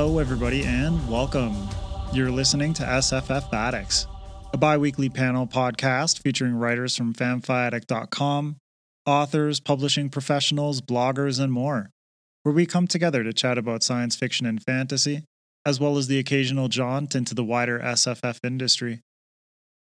Hello, everybody, and welcome. You're listening to SFF Addicts, a bi weekly panel podcast featuring writers from fanfiaddict.com, authors, publishing professionals, bloggers, and more, where we come together to chat about science fiction and fantasy, as well as the occasional jaunt into the wider SFF industry.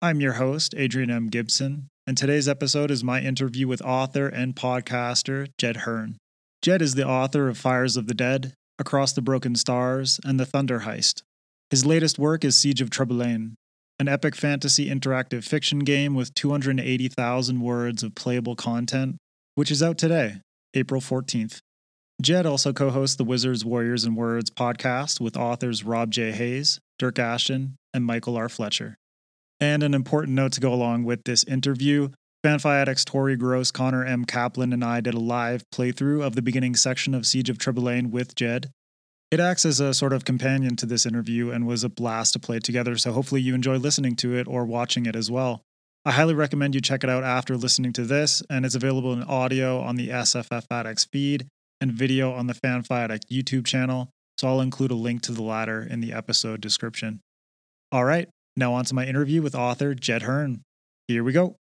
I'm your host, Adrian M. Gibson, and today's episode is my interview with author and podcaster Jed Herne. Jed is the author of Fires of the Dead, Across the Broken Stars, and The Thunder Heist. His latest work is Siege of Treboulain, an epic fantasy interactive fiction game with 280,000 words of playable content, which is out today, April 14th. Jed also co hosts the Wizards, Warriors, and Words podcast with authors Rob J. Hayes, Dyrk Ashton, and Michael R. Fletcher. And an important note to go along with this interview Fanfi Addicts Tori Gross, Connor M. Kaplan, and I did a live playthrough of the beginning section of Siege of Treboulain with Jed. It acts as a sort of companion to this interview and was a blast to play together, so hopefully you enjoy listening to it or watching it as well. I highly recommend you check it out after listening to this, and it's available in audio on the SFF Addicts feed and video on the Fanfi Addict YouTube channel, so I'll include a link to the latter in the episode description. All right, now on to my interview with author Jed Herne. Here we go.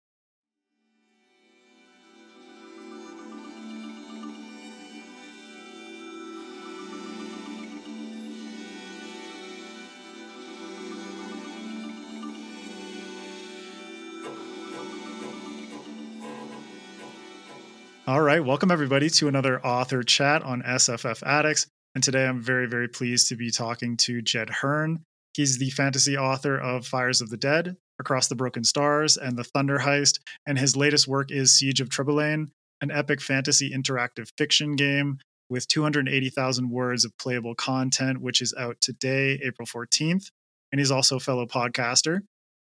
All right, welcome everybody to another author chat on SFF Addicts. And today I'm very, very pleased to be talking to Jed Herne. He's the fantasy author of Fires of the Dead, Across the Broken Stars, and The Thunder Heist. And his latest work is Siege of Treboulain, an epic fantasy interactive fiction game with 280,000 words of playable content, which is out today, April 14th. And he's also a fellow podcaster,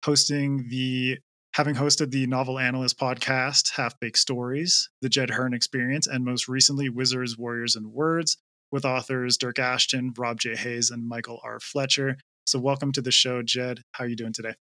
hosting the having hosted the novel analyst podcast Half Baked Stories, The Jed Herne Experience, and most recently Wizards, Warriors, and Words with authors Dyrk Ashton, Rob J. Hayes, and Michael R. Fletcher. So welcome to the show, Jed. How are you doing today?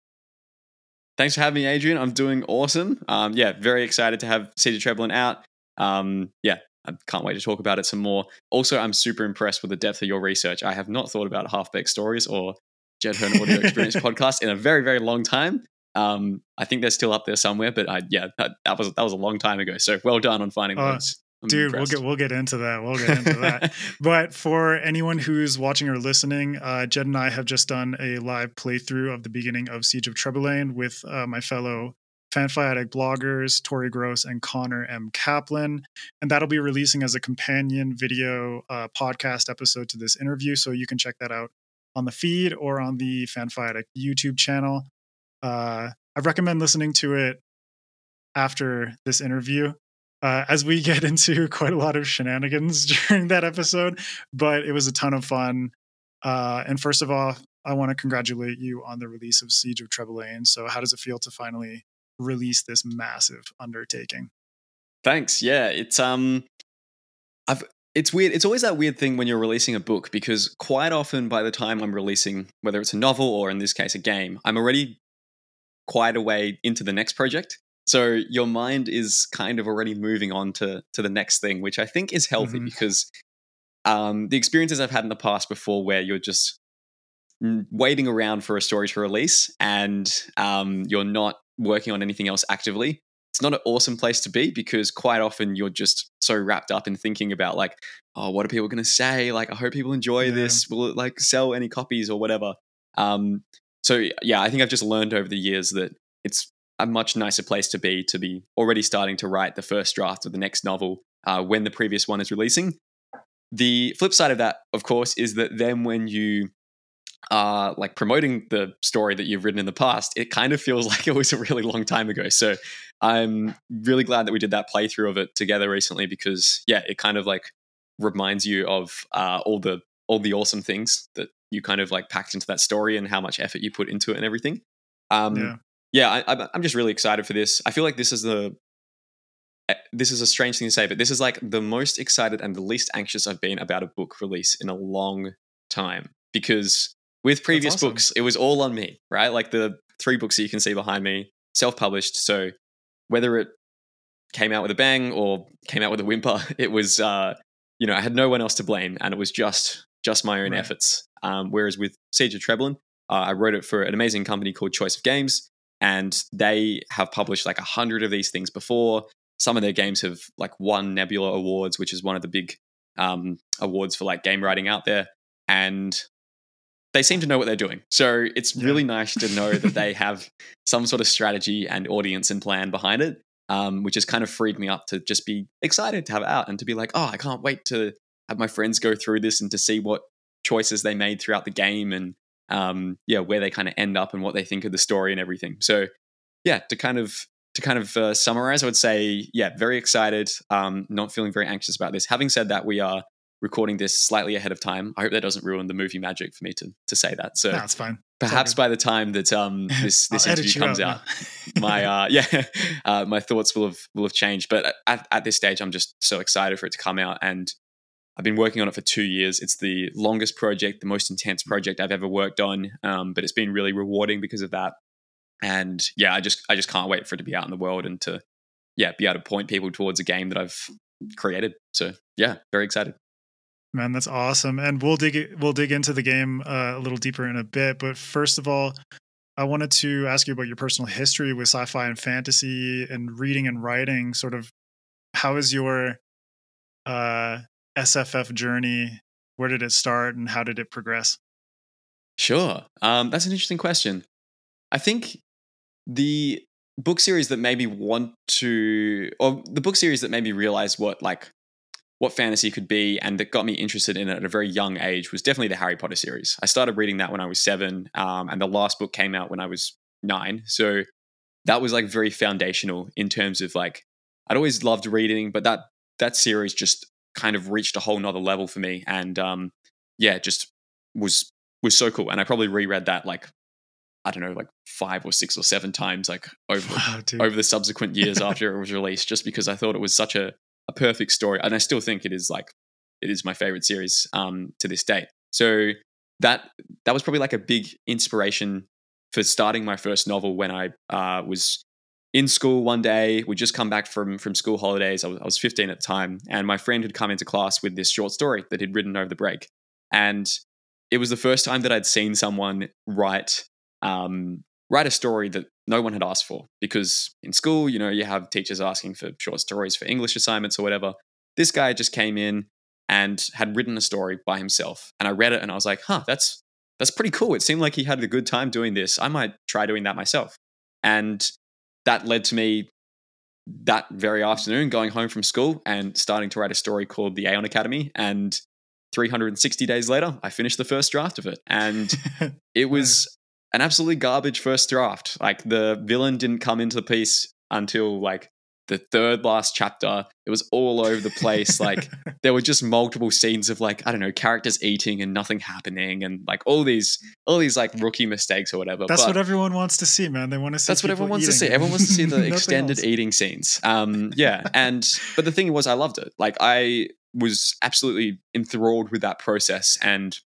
Thanks for having me, Adrian. I'm doing awesome. Um, yeah, very excited to have Siege of Treboulain out. Um, yeah, I can't wait to talk about it some more. Also, I'm super impressed with the depth of your research. I have not thought about Half Baked Stories or Jed Herne Audio Experience podcast in a very, very long time. Um, I think they're still up there somewhere, but I, yeah, that, that, was that was a long time ago. So well done on finding uh, those. I'm dude, impressed. we'll get we'll get into that. We'll get into that. but for anyone who's watching or listening, uh, Jed and I have just done a live playthrough of the beginning of Siege of Treboulain with uh, my fellow Fanfi Addict bloggers Tori Gross and Connor M. Kaplan, and that'll be releasing as a companion video uh, podcast episode to this interview. So you can check that out on the feed or on the Fanfi Addict YouTube channel. Uh, I recommend listening to it after this interview, uh, as we get into quite a lot of shenanigans during that episode. But it was a ton of fun. Uh, and first of all, I want to congratulate you on the release of Siege of Treboulain. So, how does it feel to finally release this massive undertaking? Thanks. Yeah, it's um, I've it's weird. It's always that weird thing when you're releasing a book because quite often by the time I'm releasing, whether it's a novel or in this case a game, I'm already quite a way into the next project. So your mind is kind of already moving on to to the next thing, which I think is healthy mm-hmm. because um, the experiences I've had in the past before, where you're just waiting around for a story to release and um, you're not working on anything else actively, it's not an awesome place to be because quite often you're just so wrapped up in thinking about like, oh, what are people going to say? Like, I hope people enjoy yeah. this. Will it like sell any copies or whatever? Um, so yeah, I think I've just learned over the years that it's a much nicer place to be to be already starting to write the first draft of the next novel uh, when the previous one is releasing. The flip side of that, of course, is that then when you are like promoting the story that you've written in the past, it kind of feels like it was a really long time ago. So I'm really glad that we did that playthrough of it together recently because yeah, it kind of like reminds you of uh, all the all the awesome things that you kind of like packed into that story and how much effort you put into it and everything. Um, yeah, yeah I, I'm just really excited for this. I feel like this is the eh, this is a strange thing to say, but this is like the most excited and the least anxious I've been about a book release in a long time because with previous awesome. books, it was all on me, right? Like the three books that you can see behind me, self published. So whether it came out with a bang or came out with a whimper, it was, uh, you know, I had no one else to blame and it was just just my own Right. efforts. Um, whereas with Siege of Treboulain, uh, I wrote it for an amazing company called Choice of Games, and they have published like a hundred of these things before. Some of their games have like won Nebula Awards, which is one of the big um, awards for like game writing out there, and they seem to know what they're doing. So it's Yeah. really nice to know that they have some sort of strategy and audience and plan behind it, um, which has kind of freed me up to just be excited to have it out and to be like, oh, I can't wait to have my friends go through this and to see what choices they made throughout the game and um, yeah, where they kind of end up and what they think of the story and everything. So yeah, to kind of to kind of uh, summarize, I would say yeah, very excited. Um, not feeling very anxious about this. Having said that, we are recording this slightly ahead of time. I hope that doesn't ruin the movie magic for me to to say that. So No, fine. perhaps by the time that um this this interview comes out, now. my uh yeah uh, my thoughts will have will have changed. But at, at this stage, I'm just so excited for it to come out, and I've been working on it for two years. It's the longest project, the most intense project I've ever worked on, um, but it's been really rewarding because of that. And yeah, I just I just can't wait for it to be out in the world and to yeah be able to point people towards a game that I've created. So yeah, very excited. Man, that's awesome. And we'll dig we'll dig into the game uh, a little deeper in a bit. But first of all, I wanted to ask you about your personal history with sci-fi and fantasy and reading and writing. Sort of, how is your uh, SFF journey? Where did it start, and how did it progress? Sure. Um, that's an interesting question. I think the book series that made me want to, or the book series that made me realize what like what fantasy could be, and that got me interested in it at a very young age was definitely the Harry Potter series. I started reading that when I was seven, um, and the last book came out when I was nine. So that was like very foundational in terms of like I'd always loved reading, but that that series just kind of reached a whole nother level for me, and um, yeah, just was was so cool. And I probably reread that like I don't know, like five or six or seven times, like over Wow, over the subsequent years after it was released, just because I thought it was such a, a perfect story, and I still think it is like it is my favorite series um, to this day. So that that was probably like a big inspiration for starting my first novel when I uh, was in school one day. We just come back from from school holidays. I was, I was 15 at the time, and my friend had come into class with this short story that he'd written over the break, and it was the first time that I'd seen someone write um, write a story that no one had asked for. Because in school, you know, you have teachers asking for short stories for English assignments or whatever. This guy just came in and had written a story by himself, and I read it and I was like, "Huh, that's that's pretty cool." It seemed like he had a good time doing this. I might try doing that myself, and that led to me that very afternoon going home from school and starting to write a story called the Aeon Academy. And 360 days later I finished the first draft of it. And it was an absolutely garbage first draft. Like the villain didn't come into the piece until like the third last chapter it was all over the place like there were just multiple scenes of like I don't know characters eating and nothing happening and like all these all these like rookie mistakes or whatever that's But- what everyone wants to see, man. They want to see. that's what everyone wants to see. Everyone wants to see the extended else. eating scenes. Um, yeah, and but the thing was, I loved it. Like I was absolutely enthralled with that process and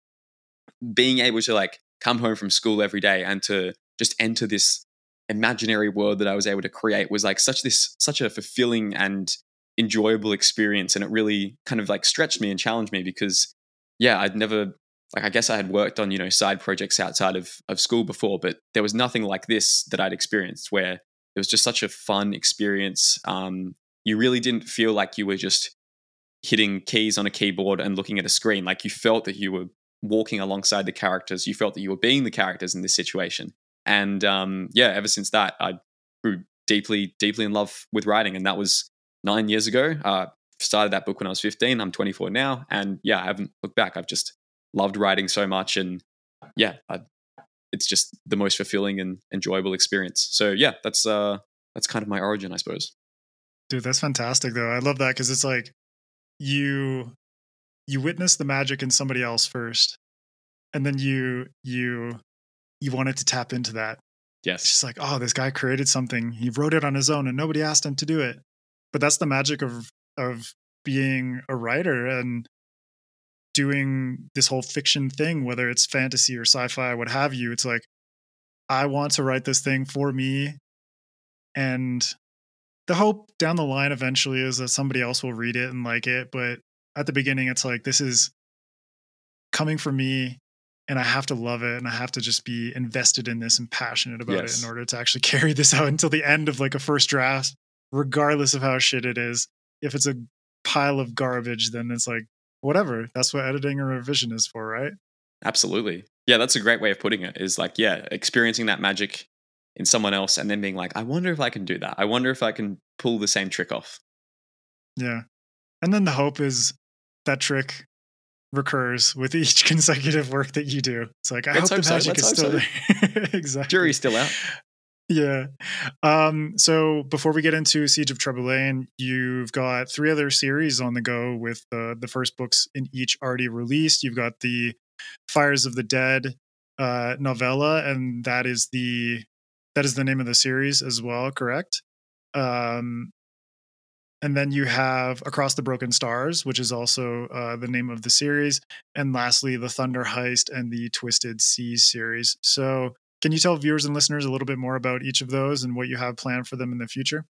being able to like come home from school every day and to just enter this imaginary world that I was able to create was like such this such a fulfilling and enjoyable experience, and it really kind of like stretched me and challenged me because yeah, I'd never like I guess I had worked on you know side projects outside of of school before, but there was nothing like this that I'd experienced where it was just such a fun experience. Um, you really didn't feel like you were just hitting keys on a keyboard and looking at a screen. Like you felt that you were walking alongside the characters. You felt that you were being the characters in this situation. And um, yeah, ever since that, I grew deeply, deeply in love with writing, and that was nine years ago. Uh, started that book when I was 15. I'm 24 now, and yeah, I haven't looked back. I've just loved writing so much, and yeah, I, it's just the most fulfilling and enjoyable experience. So yeah, that's uh, that's kind of my origin, I suppose. Dude, that's fantastic though. I love that because it's like you you witness the magic in somebody else first, and then you you you wanted to tap into that. Yes. It's just like, oh, this guy created something. He wrote it on his own, and nobody asked him to do it. But that's the magic of of being a writer and doing this whole fiction thing, whether it's fantasy or sci-fi, what have you. It's like, I want to write this thing for me, and the hope down the line eventually is that somebody else will read it and like it. But at the beginning, it's like this is coming from me and I have to love it and I have to just be invested in this and passionate about Yes. it in order to actually carry this out until the end of like a first draft, regardless of how shit it is. If it's a pile of garbage, then it's like, whatever. That's what editing or revision is for, right? Absolutely. Yeah, that's a great way of putting it. Is like, yeah, experiencing that magic in someone else and then being like, I wonder if I can do that. I wonder if I can pull the same trick off. Yeah. And then the hope is that trick recurs with each consecutive work that you do. It's like, I Let's hope the hope so. magic Let's is still hope there. exactly. Jury's still out. Yeah. Um, so before we get into Siege of Treboulain, you've got three other series on the go with uh, the first books in each already released. You've got the Fires of the Dead uh, novella, and that is the that is the name of the series as well, correct? Um, and then you have Across the Broken Stars, which is also uh, the name of the series, and lastly, the Thunder Heist and the Twisted Seas series. So can you tell viewers and listeners a little bit more about each of those and what you have planned for them in the future?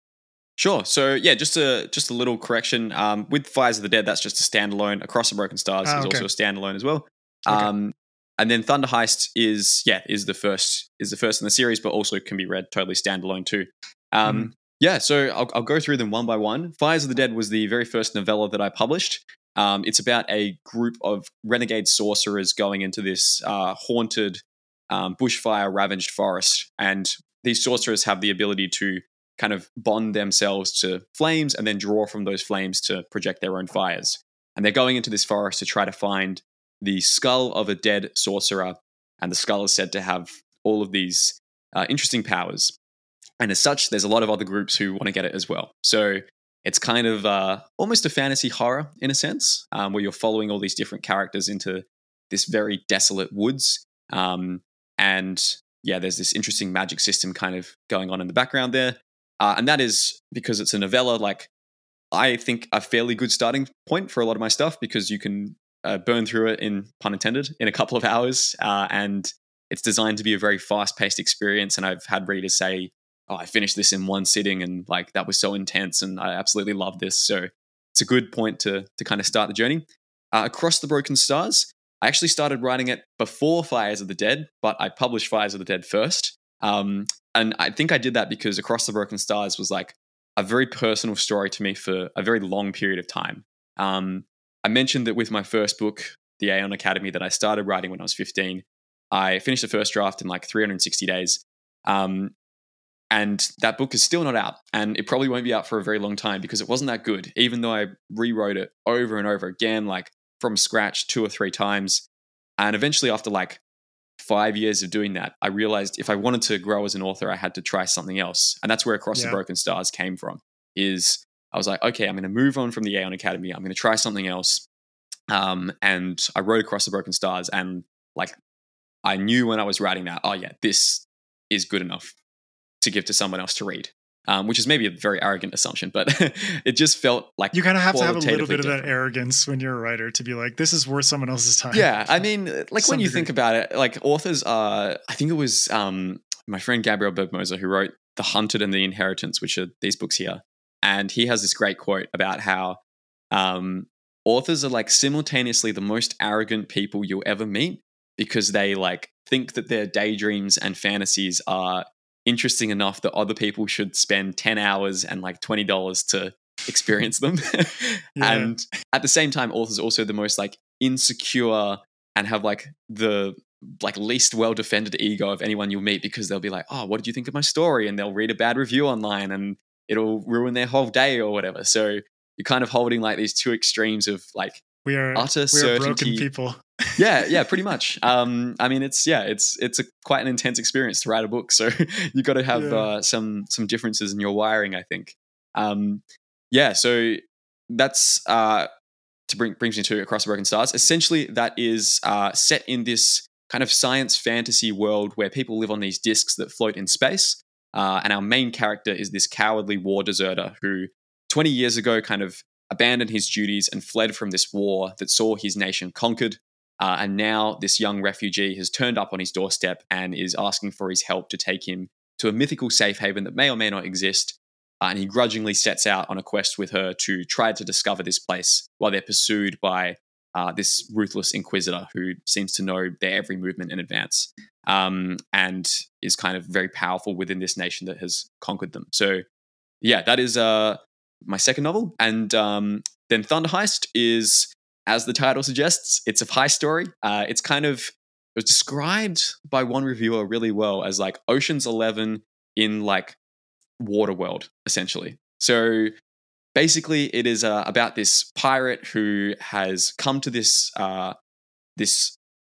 Sure. So yeah, just a just a little correction. Um, with Fires of the Dead, that's just a standalone. Across the Broken Stars Ah, is also a standalone as well. Okay. Um, and then Thunder Heist is yeah is the first is the first in the series, but also can be read totally standalone too. Um, Mm-hmm. Yeah, so I'll, I'll go through them one by one. Fires of the Dead was the very first novella that I published. Um, it's about a group of renegade sorcerers going into this uh, haunted um, bushfire ravaged forest, and these sorcerers have the ability to kind of bond themselves to flames and then draw from those flames to project their own fires. And they're going into this forest to try to find the skull of a dead sorcerer, and the skull is said to have all of these uh, interesting powers. And as such, there's a lot of other groups who want to get it as well. So it's kind of uh, almost a fantasy horror in a sense, um, where you're following all these different characters into this very desolate woods. Um, and yeah, there's this interesting magic system kind of going on in the background there. Uh, and that is because it's a novella, like I think a fairly good starting point for a lot of my stuff because you can uh, burn through it in pun intended in a couple of hours, uh, and it's designed to be a very fast paced experience. And I've had readers say, "Oh, I finished this in one sitting, and like that was so intense, and I absolutely love this." So it's a good point to to kind of start the journey. Uh, Across the Broken Stars, I actually started writing it before Fires of the Dead, but I published Fires of the Dead first. Um, and I think I did that because Across the Broken Stars was like a very personal story to me for a very long period of time. Um, I mentioned that with my first book, The Aeon Academy, that I started writing when I was 15. I finished the first draft in like 360 days. Um, and that book is still not out. And it probably won't be out for a very long time because it wasn't that good, even though I rewrote it over and over again, like from scratch two or three times. And eventually, after like five years of doing that, I realized if I wanted to grow as an author, I had to try something else. And that's where Across Yeah. the Broken Stars came from. Is I was like, okay, I'm going to move on from the Aeon Academy. I'm going to try something else. Um, and I wrote Across the Broken Stars, and like I knew when I was writing that, oh yeah, this is good enough to give to someone else to read. Um, which is maybe a very arrogant assumption, but it just felt like You kind of have to have a little bit of that arrogance when you're a writer to be like, this is worth someone else's time. yeah i mean like Some when you degree. think about it like authors are i think it was um my friend gabriel bergmoser who wrote the hunted and the inheritance which are these books here and he has this great quote about how um authors are like simultaneously the most arrogant people you'll ever meet because they like think that their daydreams and fantasies are interesting enough that other people should spend 10 hours and like $20 to experience them Yeah. and at the same time authors are also the most like insecure and have like the like least well defended ego of anyone you'll meet because they'll be like oh what did you think of my story and they'll read a bad review online and it'll ruin their whole day or whatever so you're kind of holding like these two extremes of like we are utter we are broken certainty people. Yeah yeah pretty much. Um i mean it's yeah it's it's a quite an intense experience to write a book so you've got to have Yeah. uh, some some differences in your wiring i think. Um yeah so that's uh to bring brings me to across the broken stars. Essentially that is uh set in this kind of science fantasy world where people live on these discs that float in space uh, and our main character is this cowardly war deserter who 20 years ago kind of abandoned his duties and fled from this war that saw his nation conquered uh, and now this young refugee has turned up on his doorstep and is asking for his help to take him to a mythical safe haven that may or may not exist. Uh, and he grudgingly sets out on a quest with her to try to discover this place while they're pursued by uh, this ruthless inquisitor who seems to know their every movement in advance um, and is kind of very powerful within this nation that has conquered them. So, yeah, that is uh, my second novel. And um, then Thunder Heist is, as the title suggests, it's a heist story. Uh, it's kind of it was described by one reviewer really well as like Ocean's Eleven in like Waterworld, essentially. So basically, it is uh, about this pirate who has come to this uh, this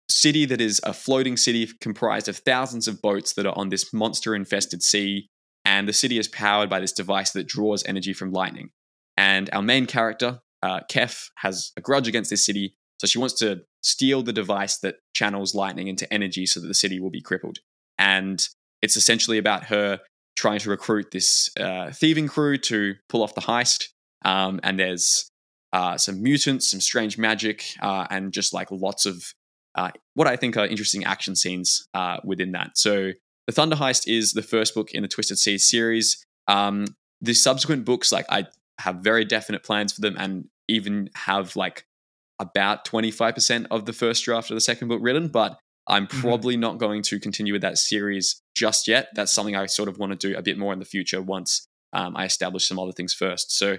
city that is a floating city comprised of thousands of boats that are on this monster infested sea. And the city is powered by this device that draws energy from lightning. And our main character, uh, Kef, has a grudge against this city. So she wants to steal the device that channels lightning into energy so that the city will be crippled. And it's essentially about her trying to recruit this uh, thieving crew to pull off the heist. Um, and there's uh, some mutants, some strange magic, uh, and just like lots of uh, what I think are interesting action scenes uh, within that. So, The Thunder Heist is the first book in the Twisted Seas series. Um, the subsequent books, like I have very definite plans for them, and even have like about 25% of the first draft of the second book written, but I'm mm-hmm. probably mm-hmm. not going to continue with that series just yet. That's something I sort of want to do a bit more in the future once um, I establish some other things first. So,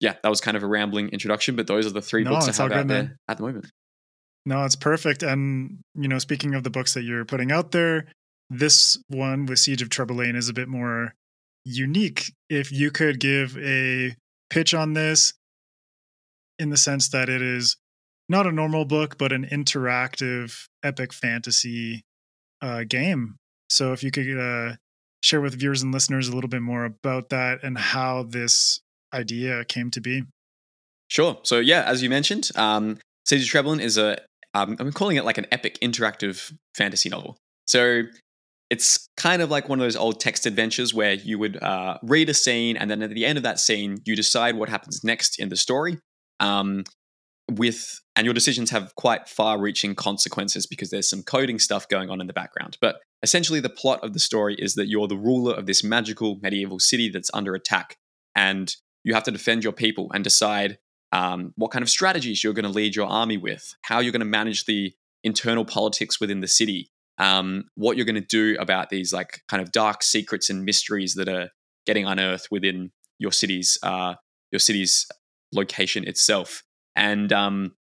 yeah, that was kind of a rambling introduction, but those are the three no, books I have out there at the moment. No, it's perfect. And, you know, speaking of the books that you're putting out there, this one with Siege of Treboulain is a bit more unique. If you could give a pitch on this in the sense that it is not a normal book, but an interactive epic fantasy uh, game. So if you could uh, share with viewers and listeners a little bit more about that and how this idea came to be. Sure. So yeah, as you mentioned, um, of Treboulain is a um, I'm calling it like an epic interactive fantasy novel. So it's kind of like one of those old text adventures where you would uh, read a scene and then at the end of that scene you decide what happens next in the story. Um, with and your decisions have quite far-reaching consequences because there's some coding stuff going on in the background. But essentially, the plot of the story is that you're the ruler of this magical medieval city that's under attack, and you have to defend your people and decide um, what kind of strategies you're going to lead your army with, how you're going to manage the internal politics within the city, um, what you're going to do about these like kind of dark secrets and mysteries that are getting unearthed within your city's uh, your city's location itself. And um,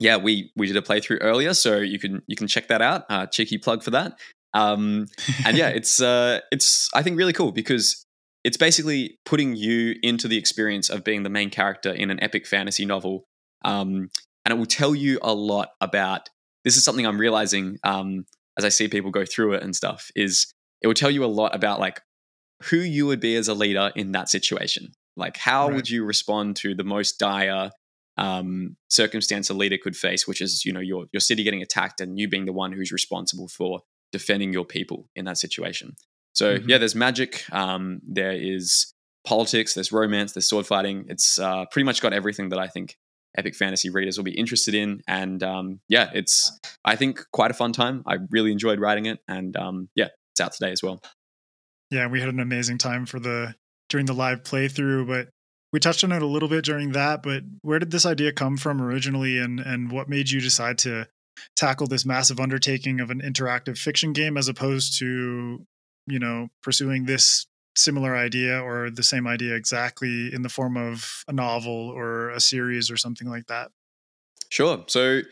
yeah, we we did a playthrough earlier, so you can you can check that out. Uh, cheeky plug for that. Um, and yeah, it's uh, it's I think really cool because it's basically putting you into the experience of being the main character in an epic fantasy novel. Um, and it will tell you a lot about this is something I'm realizing um, as I see people go through it and stuff is it will tell you a lot about like who you would be as a leader in that situation. Like how right. would you respond to the most dire um, circumstance a leader could face, which is you know your your city getting attacked and you being the one who's responsible for defending your people in that situation. So mm-hmm. yeah, there's magic. Um, there is politics. There's romance. There's sword fighting. It's uh, pretty much got everything that I think epic fantasy readers will be interested in. And um, yeah, it's I think quite a fun time. I really enjoyed writing it, and um, yeah, it's out today as well. Yeah, we had an amazing time for the during the live playthrough, but we touched on it a little bit during that. But where did this idea come from originally, and and what made you decide to tackle this massive undertaking of an interactive fiction game as opposed to you know pursuing this similar idea or the same idea exactly in the form of a novel or a series or something like that? Sure. So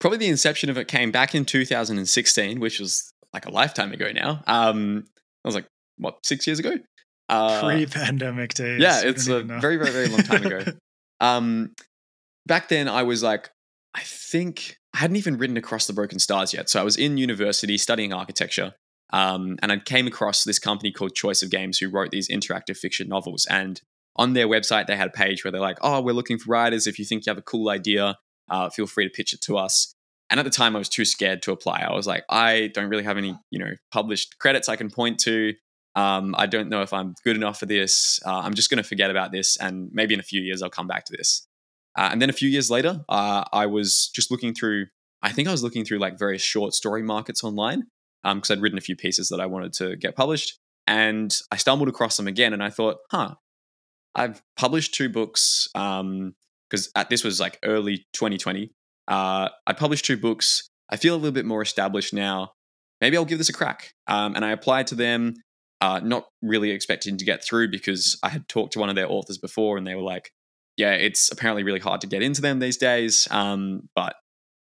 probably the inception of it came back in 2016 which was like a lifetime ago now. Um i was like what six years ago? Uh, pre-pandemic days. yeah it's a very very very long time ago. Um back then i was like i think i hadn't even written across the broken stars yet. So i was in university studying architecture um, and I came across this company called Choice of Games who wrote these interactive fiction novels. And on their website, they had a page where they're like, oh, we're looking for writers. If you think you have a cool idea, uh, feel free to pitch it to us. And at the time, I was too scared to apply. I was like, I don't really have any, you know, published credits I can point to. Um, I don't know if I'm good enough for this. Uh, I'm just going to forget about this, and maybe in a few years I'll come back to this. Uh, and then a few years later, uh, I was just looking through. I think I was looking through like various short story markets online, because um, I'd written a few pieces that I wanted to get published. And I stumbled across them again and I thought, huh, I've published two books because um, this was like early 2020. Uh, I published two books. I feel a little bit more established now. Maybe I'll give this a crack. Um, and I applied to them, uh, not really expecting to get through because I had talked to one of their authors before, and they were like, "Yeah, it's apparently really hard to get into them these days. Um, but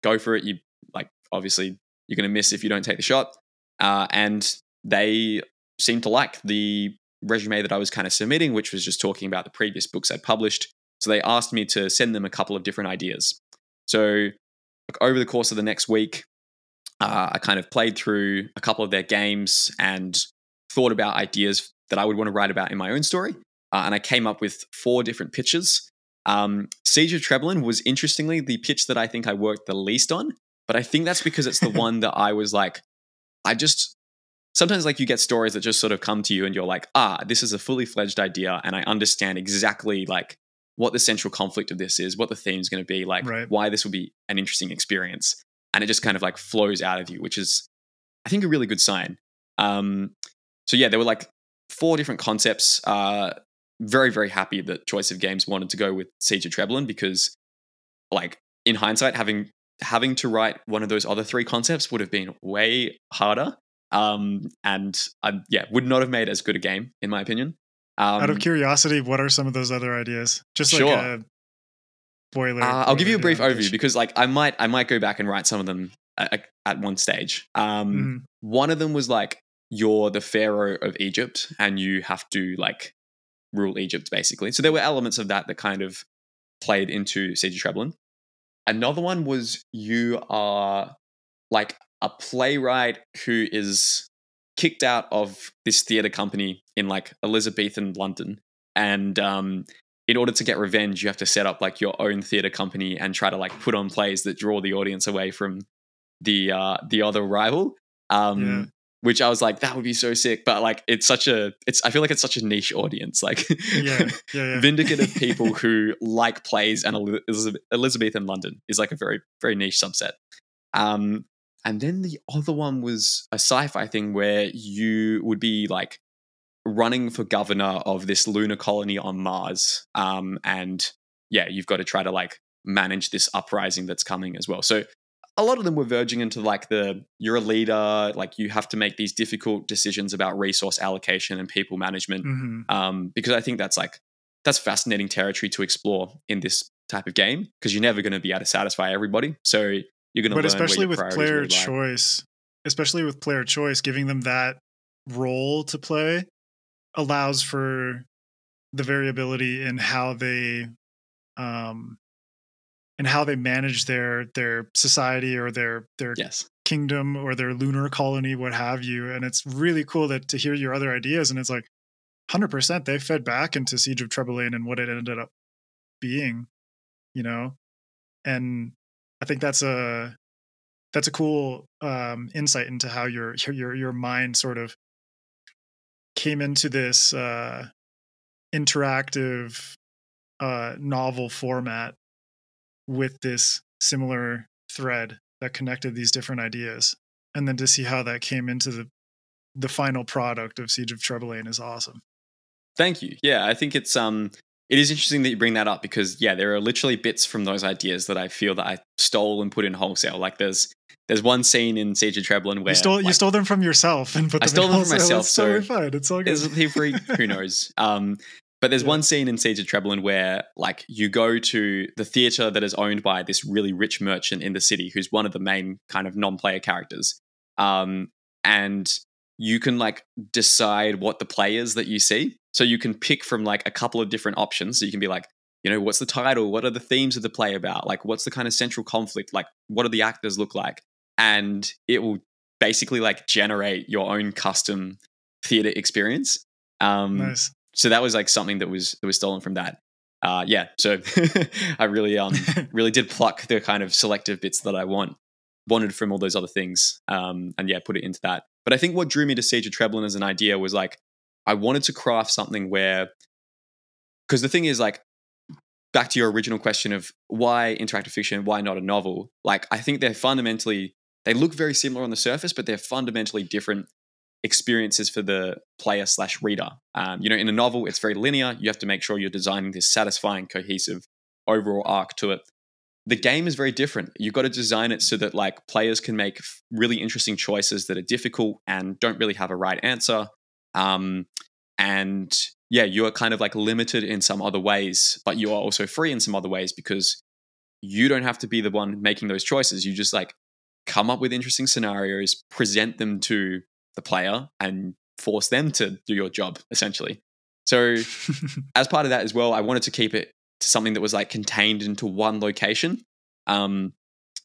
go for it. You like obviously you're going to miss if you don't take the shot." Uh, and they seemed to like the resume that I was kind of submitting, which was just talking about the previous books I'd published. So they asked me to send them a couple of different ideas. So over the course of the next week, uh, I kind of played through a couple of their games and thought about ideas that I would want to write about in my own story. Uh, and I came up with four different pitches. Um, Siege of Treboulain was interestingly the pitch that I think I worked the least on, but I think that's because it's the one that I was like, I just sometimes like you get stories that just sort of come to you and you're like, ah, this is a fully fledged idea and I understand exactly like what the central conflict of this is, what the theme is going to be, like Right. why this will be an interesting experience. And it just kind of like flows out of you, which is I think a really good sign. Um, so yeah, there were like four different concepts. Uh, very, very happy that Choice of Games wanted to go with Siege of Treboulain because like in hindsight, having having to write one of those other three concepts would have been way harder. Um, and I, yeah, would not have made as good a game, in my opinion. Um, Out of curiosity, what are some of those other ideas? Just like Sure. a boiler. uh, I'll give you a brief overview because, like, I might, I might go back and write some of them at, at one stage. Um, Mhm. One of them was like, you're the pharaoh of Egypt, and you have to like rule Egypt, basically. So there were elements of that that kind of played into Siege of Treboulain. Another one was you are like a playwright who is kicked out of this theater company in like Elizabethan London, and um, in order to get revenge, you have to set up like your own theater company and try to like put on plays that draw the audience away from the uh, the other rival. Um, Yeah. Which I was like, that would be so sick, but like, it's such a, it's. I feel like it's such a niche audience. Like, Yeah, yeah, yeah. vindicative people who like plays and Eliz- Elizabethan London is like a very very niche subset. Um, and then the other one was a sci-fi thing where you would be like running for governor of this lunar colony on Mars. Um, and yeah, you've got to try to like manage this uprising that's coming as well. So a lot of them were verging into like the you're a leader, like you have to make these difficult decisions about resource allocation and people management Mhm. um, because I think that's like that's fascinating territory to explore in this type of game because you're never going to be able to satisfy everybody. So you're going to But learn especially with player choice, especially with player choice, giving them that role to play allows for the variability in how they um and how they manage their their society or their their Yes, kingdom or their lunar colony, what have you. And it's really cool that to hear your other ideas. And it's like 100% they fed back into Siege of Treboulain and what it ended up being, you know? And I think that's a that's a cool um, insight into how your your your your mind sort of came into this uh, interactive uh, novel format with this similar thread that connected these different ideas, and then to see how that came into the the final product of Siege of Treboulain is awesome. thank you. Yeah, I think it's um it is interesting that you bring that up because yeah, there are literally bits from those ideas that I feel that I stole and put in wholesale. Like there's there's one scene in Siege of Treboulain where you stole you stole them from yourself and put I them stole in them from myself, It's so fine. It's all good. Who knows? Um, but there's Yeah. one scene in Siege of Treboulain where, like, you go to the theater that is owned by this really rich merchant in the city, who's one of the main kind of non-player characters, um, and you can like decide what the play is that you see. So you can pick from like a couple of different options. So you can be like, you know, what's the title? What are the themes of the play about? Like, what's the kind of central conflict? Like, what do the actors look like? And it will basically like generate your own custom theater experience. Um, nice. So that was like something that was that was stolen from that. Uh, yeah, so I really um really did pluck the kind of selective bits that I want wanted from all those other things, um, and yeah, put it into that. But I think what drew me to Siege of Treboulain as an idea was like I wanted to craft something where, because the thing is like back to your original question of why interactive fiction, why not a novel? Like I think they're fundamentally they look very similar on the surface, but they're fundamentally different experiences for the player slash reader. Um, you know, in a novel, it's very linear. You have to make sure you're designing this satisfying, cohesive overall arc to it. the game is very different. You've got to design it so that like players can make really interesting choices that are difficult and don't really have a right answer. Um, and yeah, you are kind of like limited in some other ways, but you are also free in some other ways because you don't have to be the one making those choices. You just like come up with interesting scenarios, present them to the player, and force them to do your job essentially. So, as part of that as well, I wanted to keep it to something that was like contained into one location, um,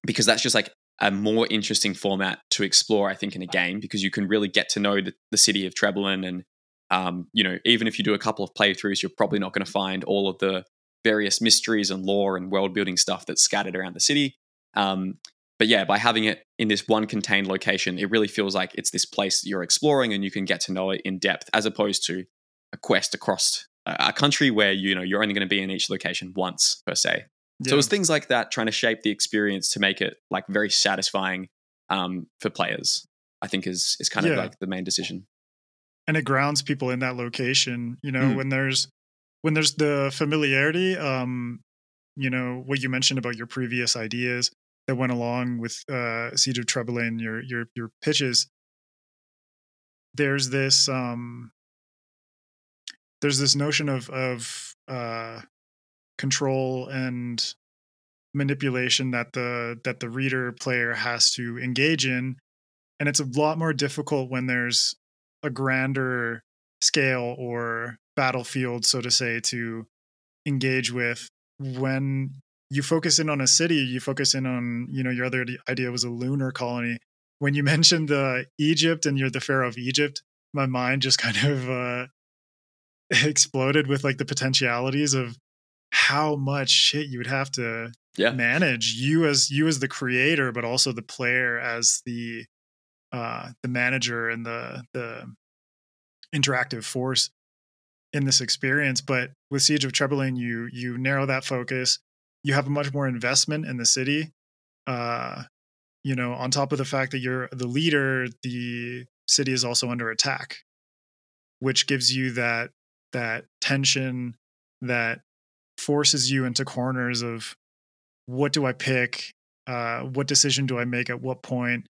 because that's just like a more interesting format to explore, I think, in a game because you can really get to know the, the city of Treboulain. And, um, you know, even if you do a couple of playthroughs, you're probably not going to find all of the various mysteries and lore and world building stuff that's scattered around the city. Um, but yeah, by having it in this one contained location, it really feels like it's this place you're exploring and you can get to know it in depth as opposed to a quest across a country where you know you're only going to be in each location once per se. Yeah. So it was things like that trying to shape the experience to make it like very satisfying um, for players. I think is is kind yeah. of like the main decision. And it grounds people in that location. You know, mm. when there's when there's the familiarity, um, you know, what you mentioned about your previous ideas that went along with uh, Siege of Treboulain, your your your pitches. There's this um, there's this notion of of uh, control and manipulation that the that the reader player has to engage in and it's a lot more difficult when there's a grander scale or battlefield so to say to engage with when you focus in on a city you focus in on you know your other idea was a lunar colony. When you mentioned the egypt and you're the pharaoh of egypt my mind just kind of uh exploded with like the potentialities of how much shit you would have to yeah. manage. You as you as the creator but also the player as the uh the manager and the the interactive force in this experience. But with siege of Treboulain you you narrow that focus you have a much more investment in the city uh you know on top of the fact that you're the leader the city is also under attack which gives you that that tension that forces you into corners of what do I pick? Uh, what decision do I make at what point?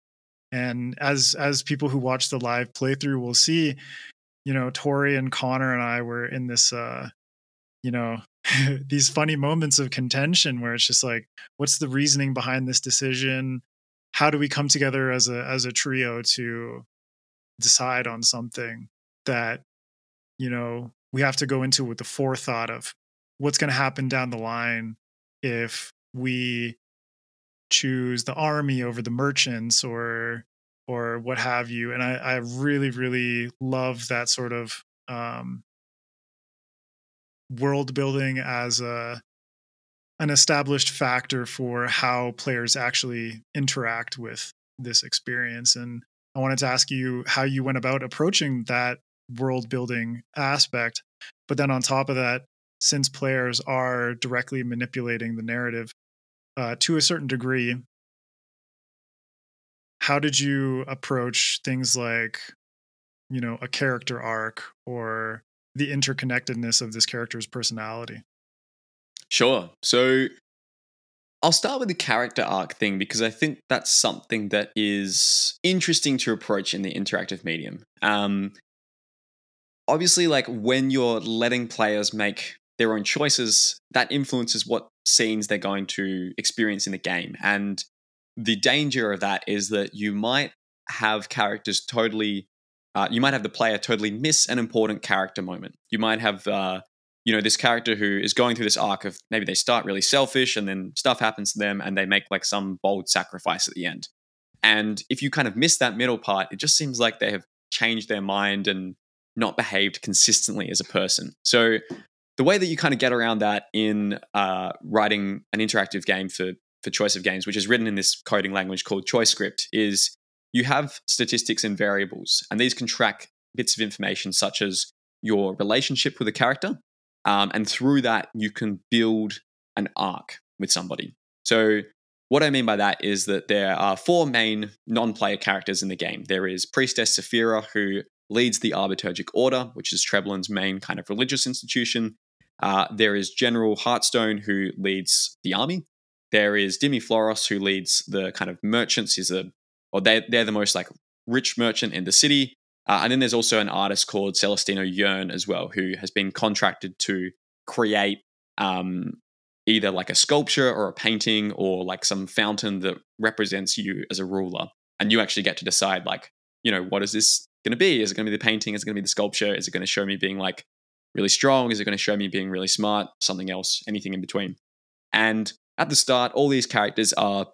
And as as people who watch the live playthrough will see, you know, Tori and Connor and I were in this uh, you know, these funny moments of contention where it's just like, what's the reasoning behind this decision? How do we come together as a as a trio to decide on something that, you know, we have to go into with the forethought of what's going to happen down the line if we choose the army over the merchants or or what have you and i i really really love that sort of um world building as a an established factor for how players actually interact with this experience and i wanted to ask you how you went about approaching that world building aspect. But then on top of that, since players are directly manipulating the narrative uh, to a certain degree, how did you approach things like, you know, a character arc or the interconnectedness of this character's personality? Sure. So I'll start with the character arc thing because I think that's something that is interesting to approach in the interactive medium. Um, obviously like when you're letting players make their own choices that influences what scenes they're going to experience in the game and the danger of that is that you might have characters totally uh, you might have the player totally miss an important character moment you might have uh, you know this character who is going through this arc of maybe they start really selfish and then stuff happens to them and they make like some bold sacrifice at the end and if you kind of miss that middle part it just seems like they have changed their mind and not behaved consistently as a person. So the way that you kind of get around that in uh, writing an interactive game for for choice of games, which is written in this coding language called ChoiceScript, is you have statistics and variables, and these can track bits of information such as your relationship with a character, um, and through that you can build an arc with somebody. So what I mean by that is that there are four main non-player characters in the game. There is Priestess Saphira, who leads the Arbiturgic Order, which is Treboulain's main kind of religious institution. Uh, there is General Heartstone, who leads the army. there is Dimi Floros, who leads the kind of merchants. He's a, or they they're the most like rich merchant in the city. Uh, and then there's also an artist called Celestino Yearn as well, who has been contracted to create um, either like a sculpture or a painting or like some fountain that represents you as a ruler. And you actually get to decide, like, you know, what is this going to be? Is it going to be the painting? Is it going to be the sculpture? Is it going to show me being like really strong? Is it going to show me being really smart? Something else? Anything in between? And at the start, all these characters are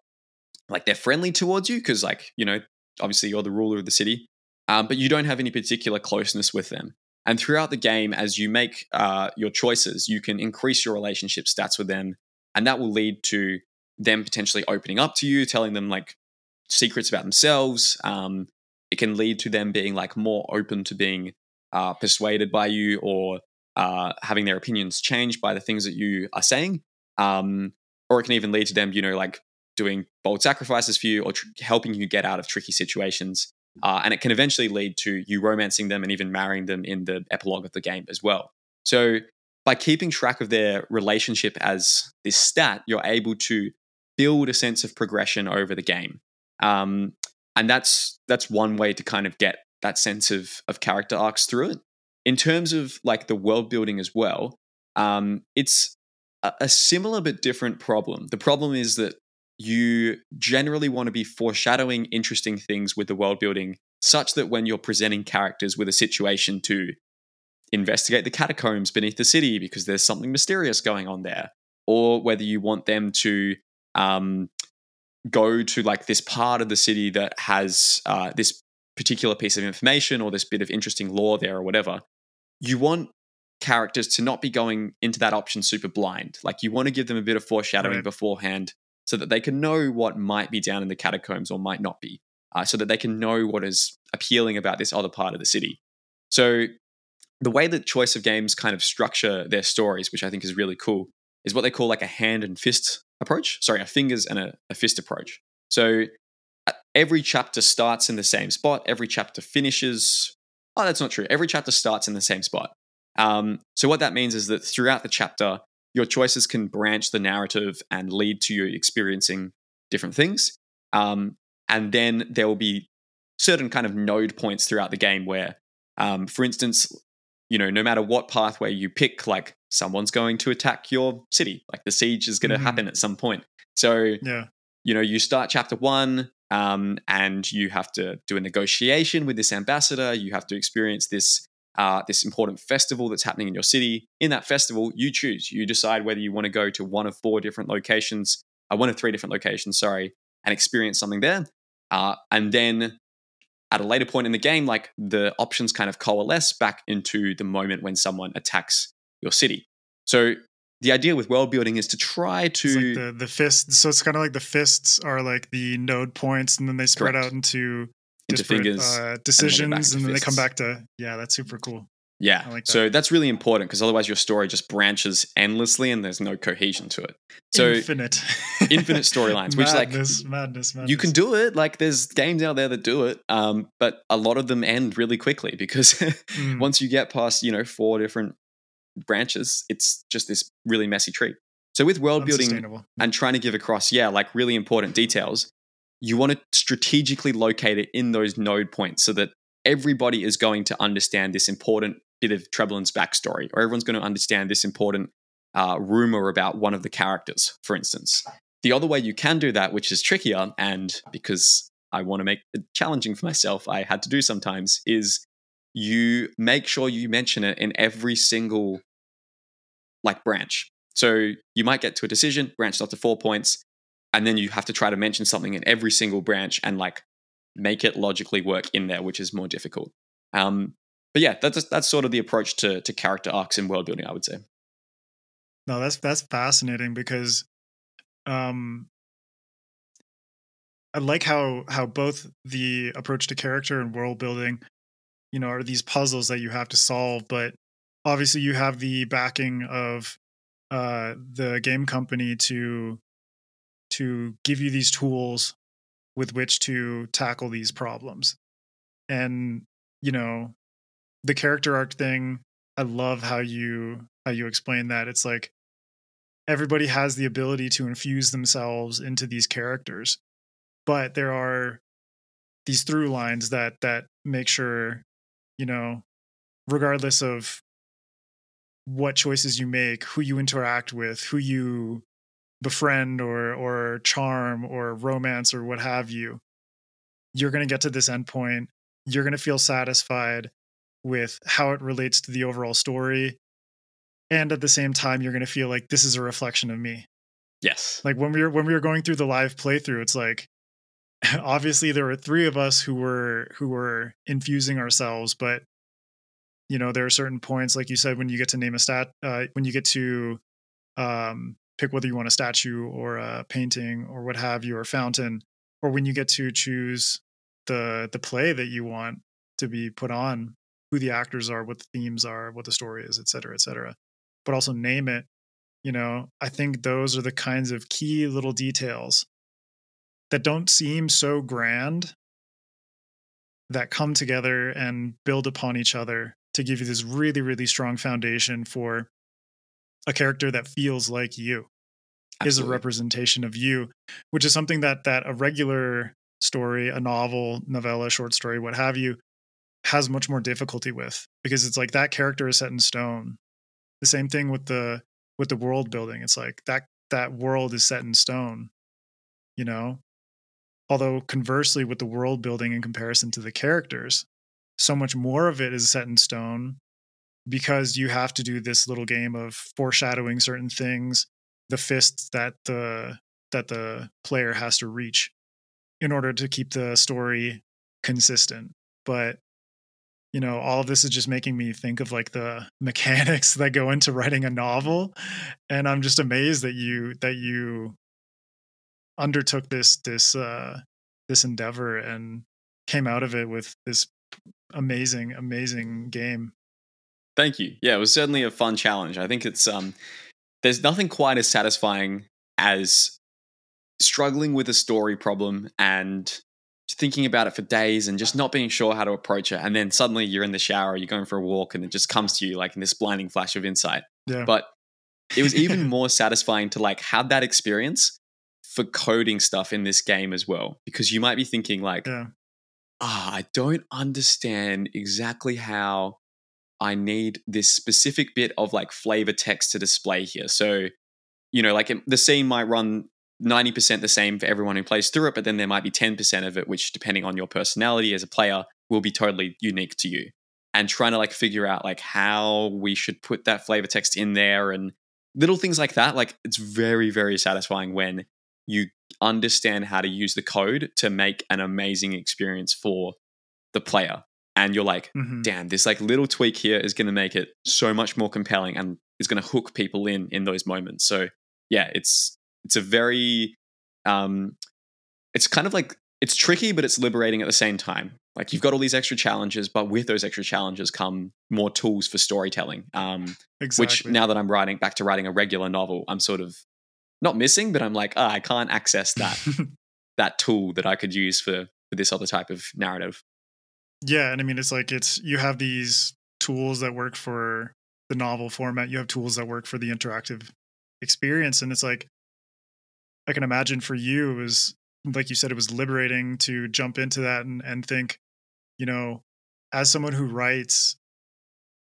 like they're friendly towards you because, like, you know, obviously you're the ruler of the city, um, but you don't have any particular closeness with them. And throughout the game, as you make uh, your choices, you can increase your relationship stats with them, and that will lead to them potentially opening up to you, telling them like secrets about themselves. Um, it can lead to them being like more open to being uh, persuaded by you or uh, having their opinions changed by the things that you are saying. Um, or it can even lead to them, you know, like doing bold sacrifices for you or tr- helping you get out of tricky situations. Uh, and it can eventually lead to you romancing them and even marrying them in the epilogue of the game as well. So, by keeping track of their relationship as this stat, you're able to build a sense of progression over the game. Um, and that's that's one way to kind of get that sense of of character arcs through it. In terms of like the world building as well, um, it's a, a similar but different problem. The problem is that you generally want to be foreshadowing interesting things with the world building such that when you're presenting characters with a situation to investigate the catacombs beneath the city because there's something mysterious going on there or whether you want them to um, go to like this part of the city that has uh, this particular piece of information or this bit of interesting lore there or whatever you want characters to not be going into that option super blind like you want to give them a bit of foreshadowing right. beforehand so that they can know what might be down in the catacombs or might not be, uh, so that they can know what is appealing about this other part of the city. So, the way that Choice of Games kind of structure their stories, which I think is really cool, is what they call like a hand and fist approach. Sorry, a fingers and a, a fist approach. So, uh, every chapter starts in the same spot, every chapter finishes. Oh, that's not true. Every chapter starts in the same spot. Um, so, what that means is that throughout the chapter, your choices can branch the narrative and lead to you experiencing different things. Um, and then there will be certain kind of node points throughout the game where, um, for instance, you know, no matter what pathway you pick, like someone's going to attack your city. Like the siege is going to mm-hmm. happen at some point. So, yeah. you know, you start chapter one um, and you have to do a negotiation with this ambassador. You have to experience this uh, this important festival that's happening in your city. In that festival, you choose. You decide whether you want to go to one of four different locations, uh, one of three different locations, sorry, and experience something there. Uh, and then at a later point in the game, like the options kind of coalesce back into the moment when someone attacks your city. So the idea with world building is to try to like the the fists. So it's kind of like the fists are like the node points, and then they spread Correct. out into into fingers uh, decisions, and then, they come back to yeah, that's super cool. Yeah, like that. so that's really important because otherwise your story just branches endlessly and there's no cohesion to it. So infinite, infinite storylines, which like madness, madness. You can do it. Like there's games out there that do it, um, but a lot of them end really quickly because mm. once you get past you know four different branches, it's just this really messy tree. So with world building and trying to give across, yeah, like really important details, you want to strategically locate it in those node points so that everybody is going to understand this important bit of Treboulain's backstory, or everyone's going to understand this important uh, rumor about one of the characters, for instance. The other way you can do that, which is trickier, and because I want to make it challenging for myself, I had to do sometimes, is you make sure you mention it in every single like branch. So you might get to a decision, branch up to four points, and then you have to try to mention something in every single branch and like make it logically work in there, which is more difficult. Um, but yeah, that's that's sort of the approach to to character arcs and world building, I would say. No, that's that's fascinating because um I like how how both the approach to character and world building, you know, are these puzzles that you have to solve, but obviously you have the backing of uh the game company to to give you these tools with which to tackle these problems. And, you know, the character arc thing, I love how you how you explain that. It's like everybody has the ability to infuse themselves into these characters but there are these through lines that that make sure you know regardless of what choices you make who you interact with who you befriend or or charm or romance or what have you you're going to get to this endpoint. You're going to feel satisfied with how it relates to the overall story. And at the same time you're going to feel like this is a reflection of me. Yes. like when we were when we were going through the live playthrough it's like obviously there were three of us who were who were infusing ourselves but you know there are certain points like you said when you get to name a stat uh, when you get to um, pick whether you want a statue or a painting or what have you or fountain or when you get to choose the the play that you want to be put on who the actors are what the themes are what the story is et cetera et cetera. But also name it you know i think those are the kinds of key little details that don't seem so grand that come together and build upon each other to give you this really really strong foundation for a character that feels like you is a representation of you which is something that that a regular story a novel novella short story what have you has much more difficulty with because it's like that character is set in stone. The same thing with the with the world building. It's like that that world is set in stone you know? Although conversely with the world building in comparison to the characters so much more of it is set in stone because you have to do this little game of foreshadowing certain things the fists that the that the player has to reach in order to keep the story consistent. But you know all of this is just making me think of like the mechanics that go into writing a novel and i'm just amazed that you that you undertook this this uh this endeavor and came out of it with this amazing amazing game Thank you. Yeah, it was certainly a fun challenge. I think it's um there's nothing quite as satisfying as struggling with a story problem and thinking about it for days and just not being sure how to approach it and then suddenly you're in the shower you're going for a walk and it just comes to you like in this blinding flash of insight yeah but it was even more satisfying to like have that experience for coding stuff in this game as well because you might be thinking like yeah ah, I don't understand exactly how I need this specific bit of like flavor text to display here. So, you know, like the scene might run 90% the same for everyone who plays through it, but then there might be 10% of it, which, depending on your personality as a player, will be totally unique to you. And trying to like figure out like how we should put that flavor text in there and little things like that. Like it's very, very satisfying when you understand how to use the code to make an amazing experience for the player. And you're like, Mhm. damn, this like little tweak here is going to make it so much more compelling and is going to hook people in in those moments. So yeah, it's it's a very um it's kind of like it's tricky but it's liberating at the same time. Like you've got all these extra challenges, but with those extra challenges come more tools for storytelling. Um exactly which now that I'm writing back to writing a regular novel, I'm sort of not missing, but I'm like, ah, I can't access that that tool that I could use for for this other type of narrative. Yeah and i mean it's like it's you have these tools that work for the novel format you have tools that work for the interactive experience and it's like i can imagine for you it was like you said it was liberating to jump into that and, and think you know as someone who writes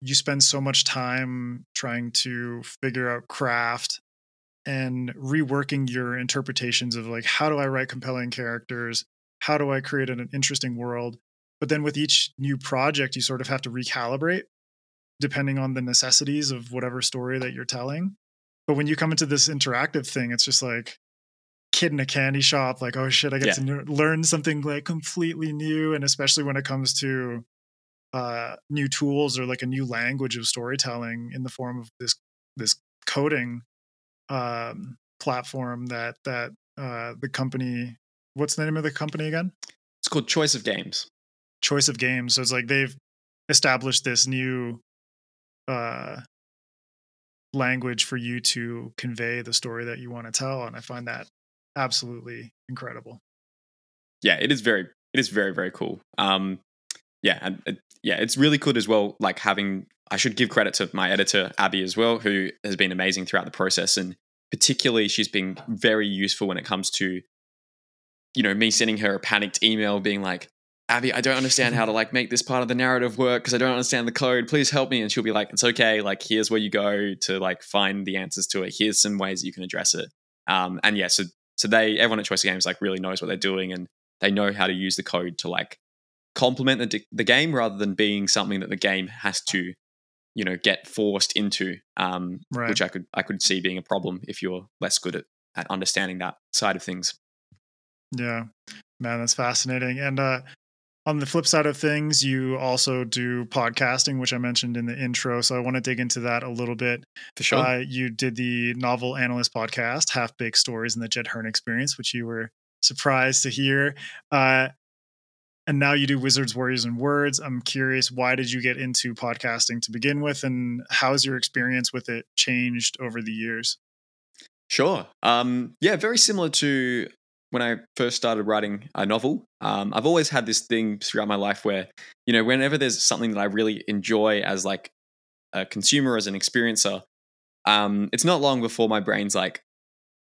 you spend so much time trying to figure out craft and reworking your interpretations of like how do i write compelling characters? How do i create an interesting world but then with each new project you sort of have to recalibrate depending on the necessities of whatever story that you're telling but when you come into this interactive thing it's just like kid in a candy shop like oh shit i get Yeah. to n- learn something like completely new and especially when it comes to uh new tools or like a new language of storytelling in the form of this this coding um platform that that uh the company what's the name of the company again It's called Choice of Games. Choice of games so it's like they've established this new uh language for you to convey the story that you want to tell and i find that absolutely incredible yeah, it is very it is very very cool. Um, yeah, and it, yeah, it's really good as well. Like having, I should give credit to my editor Abby as well, who has been amazing throughout the process and particularly she's been very useful when it comes to you know me sending her a panicked email being like abby i don't understand how to like make this part of the narrative work because i don't understand the code. Please help me. And she'll be like it's okay. Like here's where you go to like find the answers to it. Here's some ways you can address it. Um and yeah so so they everyone at choice games like really knows what they're doing and they know how to use the code to like complement the, the game rather than being something that the game has to you know get forced into um, Right. which i could i could see being a problem if you're less good at, at understanding that side of things. Yeah, man, that's fascinating. And uh, on the flip side of things, you also do podcasting, which I mentioned in the intro. So I want to dig into that a little bit. for sure Uh, you did the Novel Analyst podcast, Half Baked Stories and the Jed Herne Experience, which you were surprised to hear. Uh, and now you do Wizards, Warriors, and Words. I'm curious, why did you get into podcasting to begin with? And how's your experience with it changed over the years? Sure. Um, yeah, very similar to when I first started writing a novel. Um, I've always had this thing throughout my life where, you know, whenever there's something that I really enjoy as like a consumer, as an experiencer, um, it's not long before my brain's like,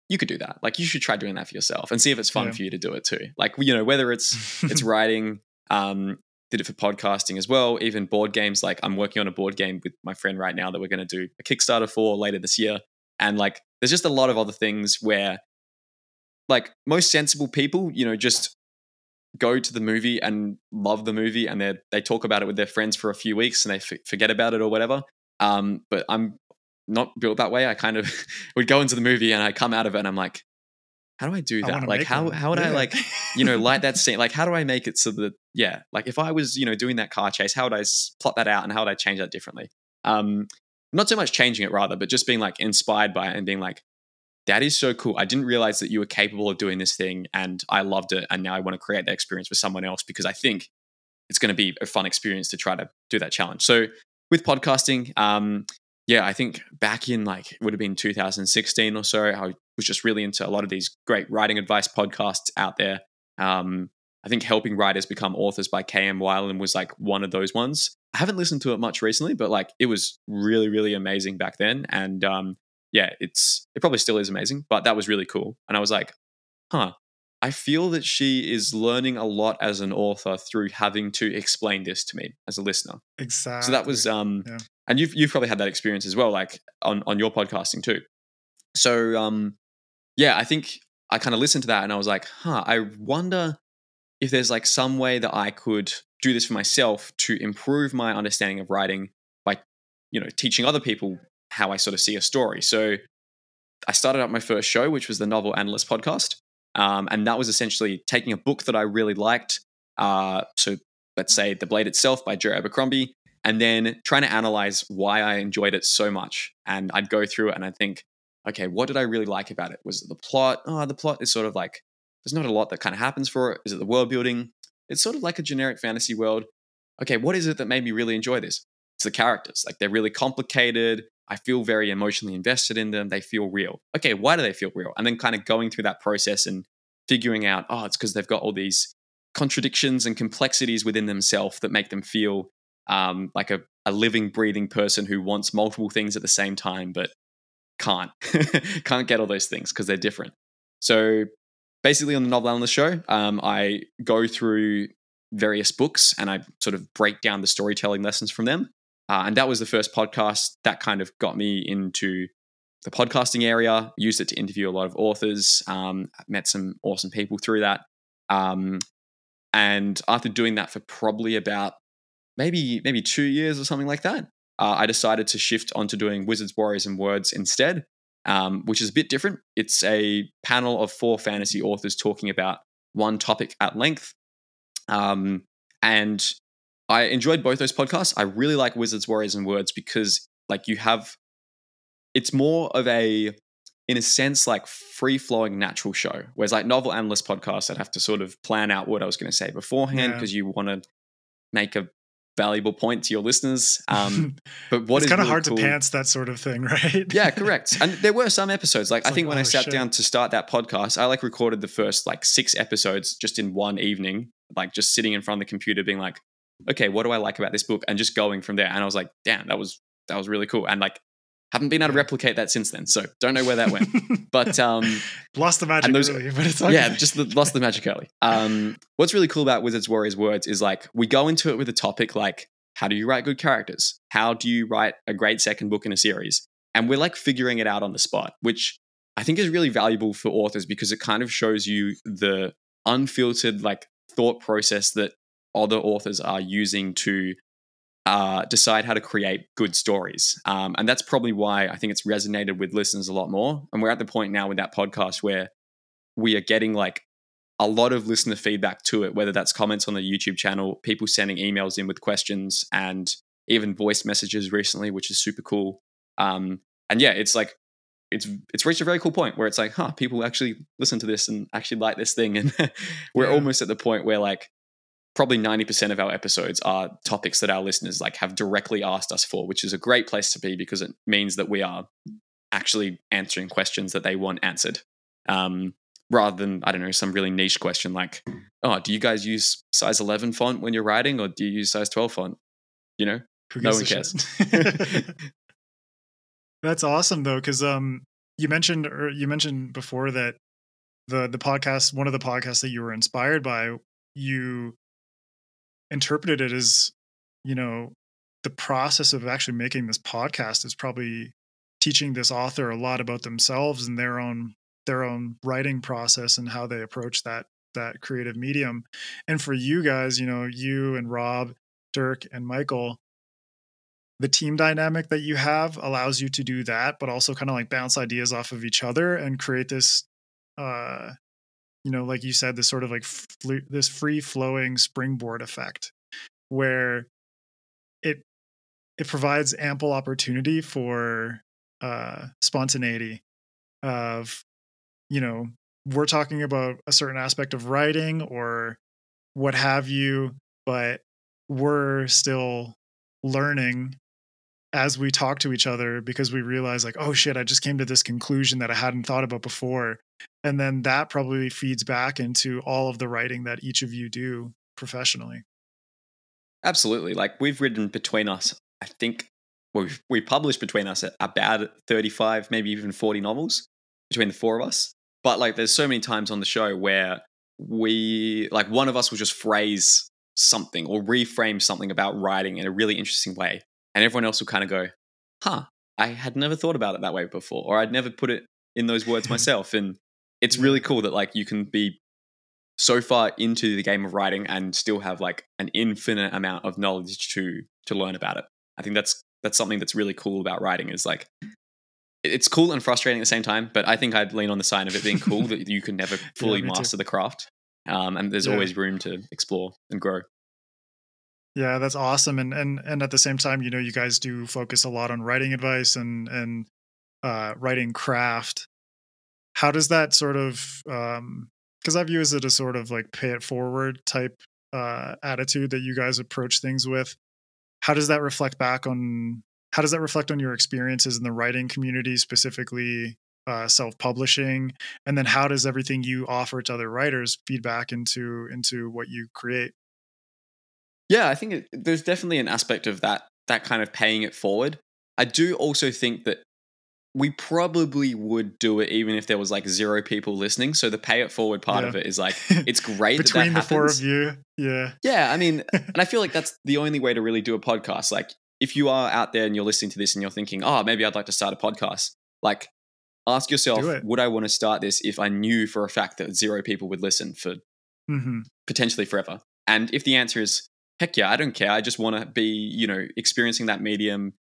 you could do that. Like, you should try doing that for yourself and see if it's fun Yeah. for you to do it too. Like, you know, whether it's it's writing um did it for podcasting as well even board games like i'm working on a board game with my friend right now that we're going to do a kickstarter for later this year and like there's just a lot of other things where like most sensible people you know just go to the movie and love the movie and they they talk about it with their friends for a few weeks and they f- forget about it or whatever um but i'm not built that way i kind of would go into the movie and i come out of it and i'm like how do i do that wanna like how one. how would i like you know, light that scene. Like, how do I make it so that, yeah, like if I was, you know, doing that car chase, how would I plot that out and how would I change that differently? Um, not so much changing it rather, but just being like inspired by it and being like, that is so cool. I didn't realize that you were capable of doing this thing and I loved it. And now I want to create that experience for someone else because I think it's going to be a fun experience to try to do that challenge. So with podcasting, um, yeah, I think back in like, it would have been 2016 or so, I was just really into a lot of these great writing advice podcasts out there. Um, I think Helping Writers Become Authors by KM Weiland was like one of those ones. I haven't listened to it much recently, but like it was really, really amazing back then. And um, yeah, it's it probably still is amazing, but that was really cool. And I was like, huh, I feel that she is learning a lot as an author through having to explain this to me as a listener. exactly. So that was um Yeah. and you've you've probably had that experience as well, like on on your podcasting too. So um yeah, I think I kind of listened to that and I was like, huh, I wonder if there's like some way that I could do this for myself to improve my understanding of writing by, you know, teaching other people how I sort of see a story. So I started up my first show, which was the Novel Analyst podcast. Um, and that was essentially taking a book that I really liked. Uh, so let's say The Blade Itself by Joe Abercrombie, and then trying to analyze why I enjoyed it so much. And I'd go through it and I'd think, okay, what did I really like about it? Was it the plot? Oh, the plot is sort of like, there's not a lot that kind of happens for it. Is it the world building? It's sort of like a generic fantasy world. Okay, what is it that made me really enjoy this? It's the characters. Like they're really complicated. I feel very emotionally invested in them. They feel real. Okay, why do they feel real? And then kind of going through that process and figuring out, oh, it's because they've got all these contradictions and complexities within themselves that make them feel um, like a, a living, breathing person who wants multiple things at the same time, but can't can't get all those things because they're different. So basically, on the Novel Analyst show, um, I go through various books and I sort of break down the storytelling lessons from them. Uh, and that was the first podcast that kind of got me into the podcasting area. Used it to interview a lot of authors. Um, met some awesome people through that. Um, and after doing that for probably about maybe maybe two years or something like that, uh, I decided to shift onto doing Wizards, Warriors, and Words instead, um, which is a bit different. It's a panel of four fantasy authors talking about one topic at length. Um, and I enjoyed both those podcasts. I really like Wizards, Warriors, and Words because like you have, it's more of a, in a sense, like free flowing natural show. Whereas like novel analyst podcasts, I'd have to sort of plan out what I was going to say beforehand Yeah. because you want to make a valuable point to your listeners. Um, but what it's is kind of really hard cool- to pants that sort of thing, right? yeah, correct. And there were some episodes. Like It's I think like, when I oh, sat shit. down to start that podcast, I like recorded the first like six episodes just in one evening, like just sitting in front of the computer, being like, okay, what do I like about this book, and just going from there. And I was like, damn, that was that was really cool. And like Haven't been able to replicate that since then, so don't know where that went. but um, lost the magic those, early, but it's okay. yeah, just the, lost the magic early. Um, what's really cool about Wizards Warriors Words is like we go into it with a topic like how do you write good characters? How do you write a great second book in a series? And we're like figuring it out on the spot, which I think is really valuable for authors because it kind of shows you the unfiltered like thought process that other authors are using to uh, decide how to create good stories. Um, and that's probably why I think it's resonated with listeners a lot more. And we're at the point now with that podcast where we are getting like a lot of listener feedback to it, whether that's comments on the YouTube channel, people sending emails in with questions, and even voice messages recently, which is super cool. Um, and yeah, it's like it's it's reached a very cool point where it's like, huh, people actually listen to this and actually like this thing, and we're yeah. almost at the point where like probably 90% of our episodes are topics that our listeners like have directly asked us for which is a great place to be because it means that we are actually answering questions that they want answered. Um, rather than i don't know some really niche question like oh do you guys use size 11 font when you're writing or do you use size 12 font? You know? No one cares. that's awesome though because um you mentioned or you mentioned before that the the podcast one of the podcasts that you were inspired by you interpreted it as you know the process of actually making this podcast is probably teaching this author a lot about themselves and their own their own writing process and how they approach that that creative medium. And for you guys you know you and rob Dyrk and michael the team dynamic that you have allows you to do that but also kind of like bounce ideas off of each other and create this uh you know, like you said, this sort of like fl- this free flowing springboard effect where it it provides ample opportunity for uh, spontaneity of you know we're talking about a certain aspect of writing or what have you but we're still learning as we talk to each other because we realize like oh shit i just came to this conclusion that i hadn't thought about before. And then that probably feeds back into all of the writing that each of you do professionally. Absolutely. Like we've written between us i think we've we published between us about 35 maybe even 40 novels between the four of us. But like there's so many times on the show where we like one of us will just phrase something or reframe something about writing in a really interesting way and everyone else will kind of go huh i had never thought about it that way before or i'd never put it in those words myself and it's really cool that like you can be so far into the game of writing and still have like an infinite amount of knowledge to to learn about it. I think that's that's something that's really cool about writing is like it's cool and frustrating at the same time, but I think I'd lean on the side of it being cool that you can never fully yeah, master too. the craft. Um, and there's yeah. always room to explore and grow. Yeah, that's awesome. And and and at the same time, you know, you guys do focus a lot on writing advice and and uh, writing craft. How does that sort of um because i've used it as sort of like pay it forward type uh attitude that you guys approach things with. How does that reflect back on how does that reflect on your experiences in the writing community specifically uh, self-publishing? And then how does everything you offer to other writers feed back into into what you create yeah i think it, there's definitely an aspect of that that kind of paying it forward i do also think that we probably would do it even if there was like zero people listening. So the pay it forward part yeah. of it is like it's great between that that the four of you. Yeah, yeah. I mean, and I feel like that's the only way to really do a podcast. Like if you are out there and you're listening to this and you're thinking, oh, maybe I'd like to start a podcast. Like ask yourself, would I want to start this if I knew for a fact that zero people would listen for mm-hmm. potentially forever? And if the answer is heck yeah, I don't care. I just want to be, you know, experiencing that medium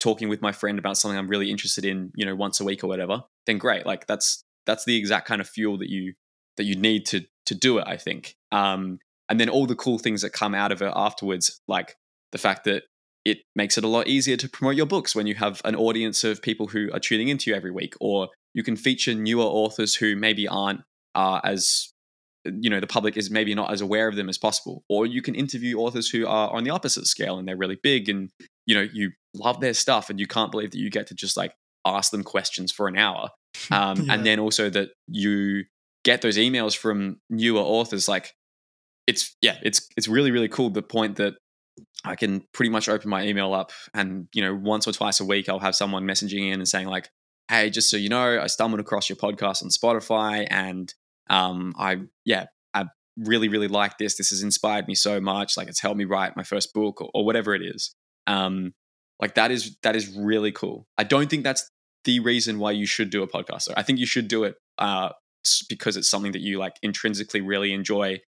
talking with my friend about something I'm really interested in, you know, once a week or whatever, then great. Like that's that's the exact kind of fuel that you that you need to to do it. I think. Um, and then all the cool things that come out of it afterwards, like the fact that it makes it a lot easier to promote your books when you have an audience of people who are tuning into you every week, or you can feature newer authors who maybe aren't uh, as you know the public is maybe not as aware of them as possible or you can interview authors who are on the opposite scale and they're really big and you know you love their stuff and you can't believe that you get to just like ask them questions for an hour um, yeah. and then also that you get those emails from newer authors like it's yeah it's it's really really cool the point that I can pretty much open my email up and, you know, once or twice a week, I'll have someone messaging in and saying, like, hey, just so you know, I stumbled across your podcast on Spotify and um, I, yeah, I really, really like this. This has inspired me so much. Like, it's helped me write my first book or, or whatever it is. Um, like that is that is really cool. I don't think that's the reason why you should do a podcast. I think you should do it uh, because it's something that you like intrinsically really enjoy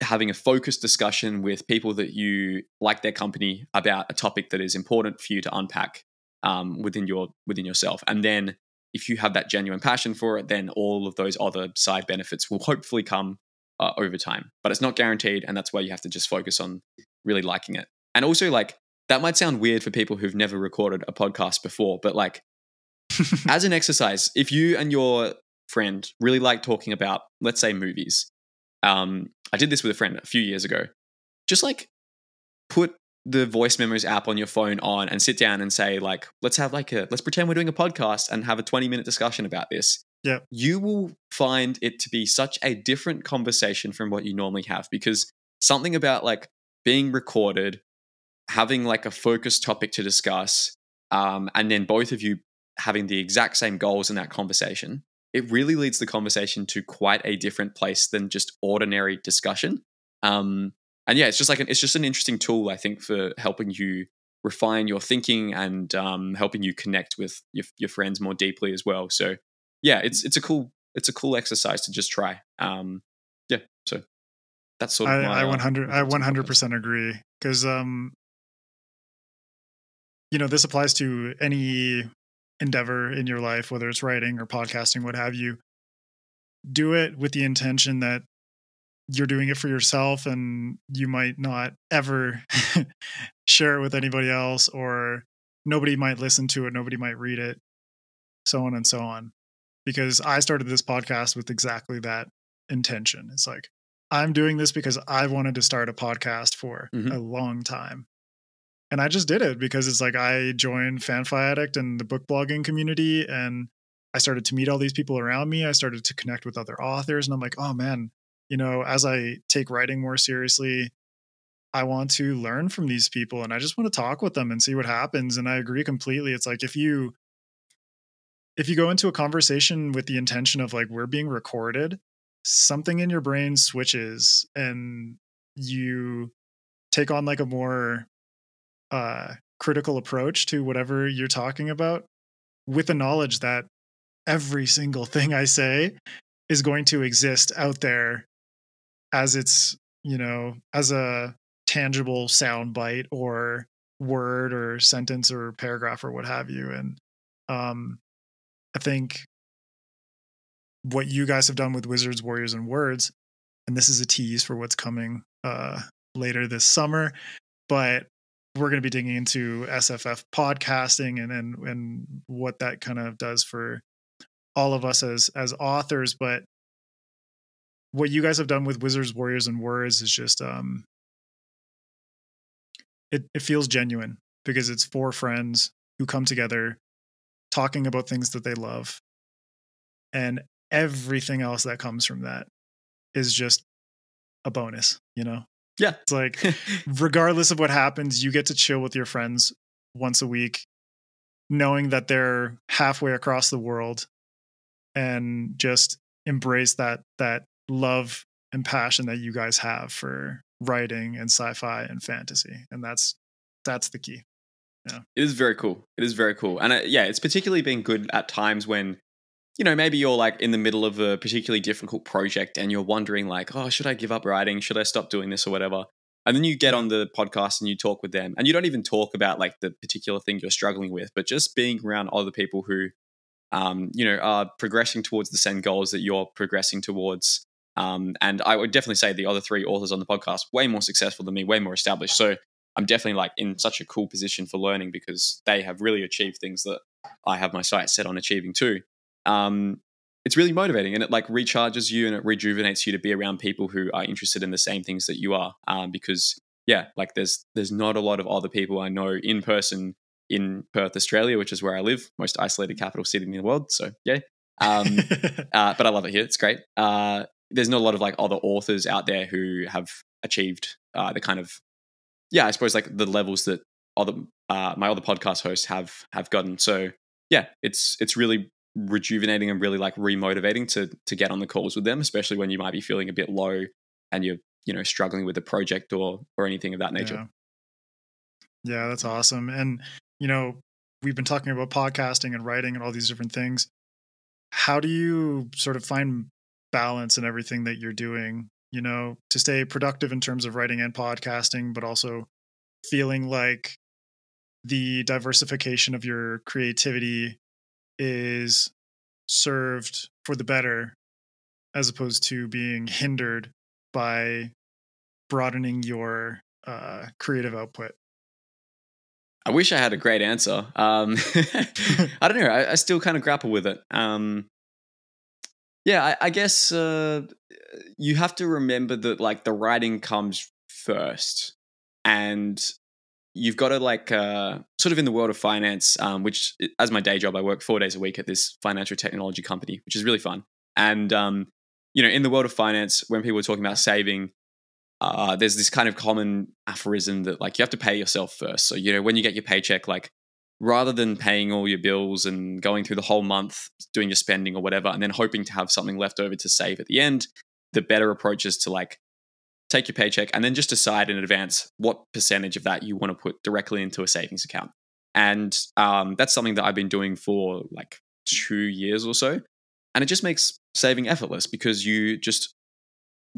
having a focused discussion with people that you like their company about a topic that is important for you to unpack um, within your within yourself and then if you have that genuine passion for it then all of those other side benefits will hopefully come uh, over time but it's not guaranteed and that's why you have to just focus on really liking it and also like that might sound weird for people who've never recorded a podcast before but like as an exercise if you and your friend really like talking about let's say movies um, I did this with a friend a few years ago. Just like put the voice memos app on your phone on and sit down and say like let's have like a let's pretend we're doing a podcast and have a 20 minute discussion about this yeah you will find it to be such a different conversation from what you normally have because something about like being recorded having like a focused topic to discuss um, and then both of you having the exact same goals in that conversation it really leads the conversation to quite a different place than just ordinary discussion. Um, and yeah, it's just like an, it's just an interesting tool, I think, for helping you refine your thinking and um, helping you connect with your, your friends more deeply as well. So yeah, it's it's a cool it's a cool exercise to just try. Um, yeah, so that's sort of I, my, I 100 uh, I 100 percent agree because um you know this applies to any endeavor in your life, whether it's writing or podcasting, what have you, do it with the intention that you're doing it for yourself and you might not ever share it with anybody else or nobody might listen to it, nobody might read it, so on and so on. Because I started this podcast with exactly that intention. It's like, I'm doing this because I wanted to start a podcast for Mhm. a long time and I just did it because it's like I joined Fanfi Addict and the book blogging community, and I started to meet all these people around me. I started to connect with other authors, and I'm like, oh man, you know, as I take writing more seriously, I want to learn from these people, and I just want to talk with them and see what happens. And I agree completely. It's like if you if you go into a conversation with the intention of like we're being recorded, something in your brain switches and you take on like a more uh, critical approach to whatever you're talking about with the knowledge that every single thing I say is going to exist out there as it's, you know, as a tangible sound bite or word or sentence or paragraph or what have you. And um, I think what you guys have done with Wizards, Warriors, and Words, and this is a tease for what's coming uh, later this summer, but we're going to be digging into SFF podcasting and and and what that kind of does for all of us as as authors. But what you guys have done with Wizards, Warriors, and Words is just um, it it feels genuine because it's four friends who come together talking about things that they love, and everything else that comes from that is just a bonus, you know. Yeah. It's like regardless of what happens, you get to chill with your friends once a week, knowing that they're halfway across the world and just embrace that that love and passion that you guys have for writing and sci-fi and fantasy. And that's that's the key. It is very cool. It is very cool. And uh, yeah, it's particularly been good at times when, you know, maybe you're like in the middle of a particularly difficult project and you're wondering, like, oh, should I give up writing? Should I stop doing this or whatever? And then you get on the podcast and you talk with them and you don't even talk about like the particular thing you're struggling with, but just being around other people who, um, you know, are progressing towards the same goals that you're progressing towards. Um, and I would definitely say the other three authors on the podcast way more successful than me, way more established. So I'm definitely like in such a cool position for learning because they have really achieved things that I have my sights set on achieving too. Um, it's really motivating and it like recharges you and it rejuvenates you to be around people who are interested in the same things that you are. Um, because yeah, like there's there's not a lot of other people I know in person in Perth, Australia, which is where I live, most isolated capital city in the world. So yeah, um, uh, but I love it here. It's great. Uh, there's not a lot of like other authors out there who have achieved uh, the kind of yeah, I suppose like the levels that other uh, my other podcast hosts have have gotten. So yeah, it's it's really rejuvenating and really like remotivating to to get on the calls with them, especially when you might be feeling a bit low and you're you know struggling with a project or or anything of that nature. Yeah. yeah, that's awesome. And you know, we've been talking about podcasting and writing and all these different things. How do you sort of find balance and everything that you're doing? You know, to stay productive in terms of writing and podcasting, but also feeling like the diversification of your creativity is served for the better as opposed to being hindered by broadening your uh, creative output? I wish I had a great answer. Um, I don't know. I, I, still kind of grapple with it. Um, yeah, I, I guess uh, you have to remember that like the writing comes first, and you've got to like uh, sort of in the world of finance, um, which as my day job, I work four days a week at this financial technology company, which is really fun. And um, you know, in the world of finance, when people are talking about saving, uh, there's this kind of common aphorism that like you have to pay yourself first. So you know, when you get your paycheck, like rather than paying all your bills and going through the whole month doing your spending or whatever, and then hoping to have something left over to save at the end, the better approach is to like take your paycheck, and then just decide in advance what percentage of that you want to put directly into a savings account. And um, that's something that I've been doing for like two years or so. And it just makes saving effortless because you just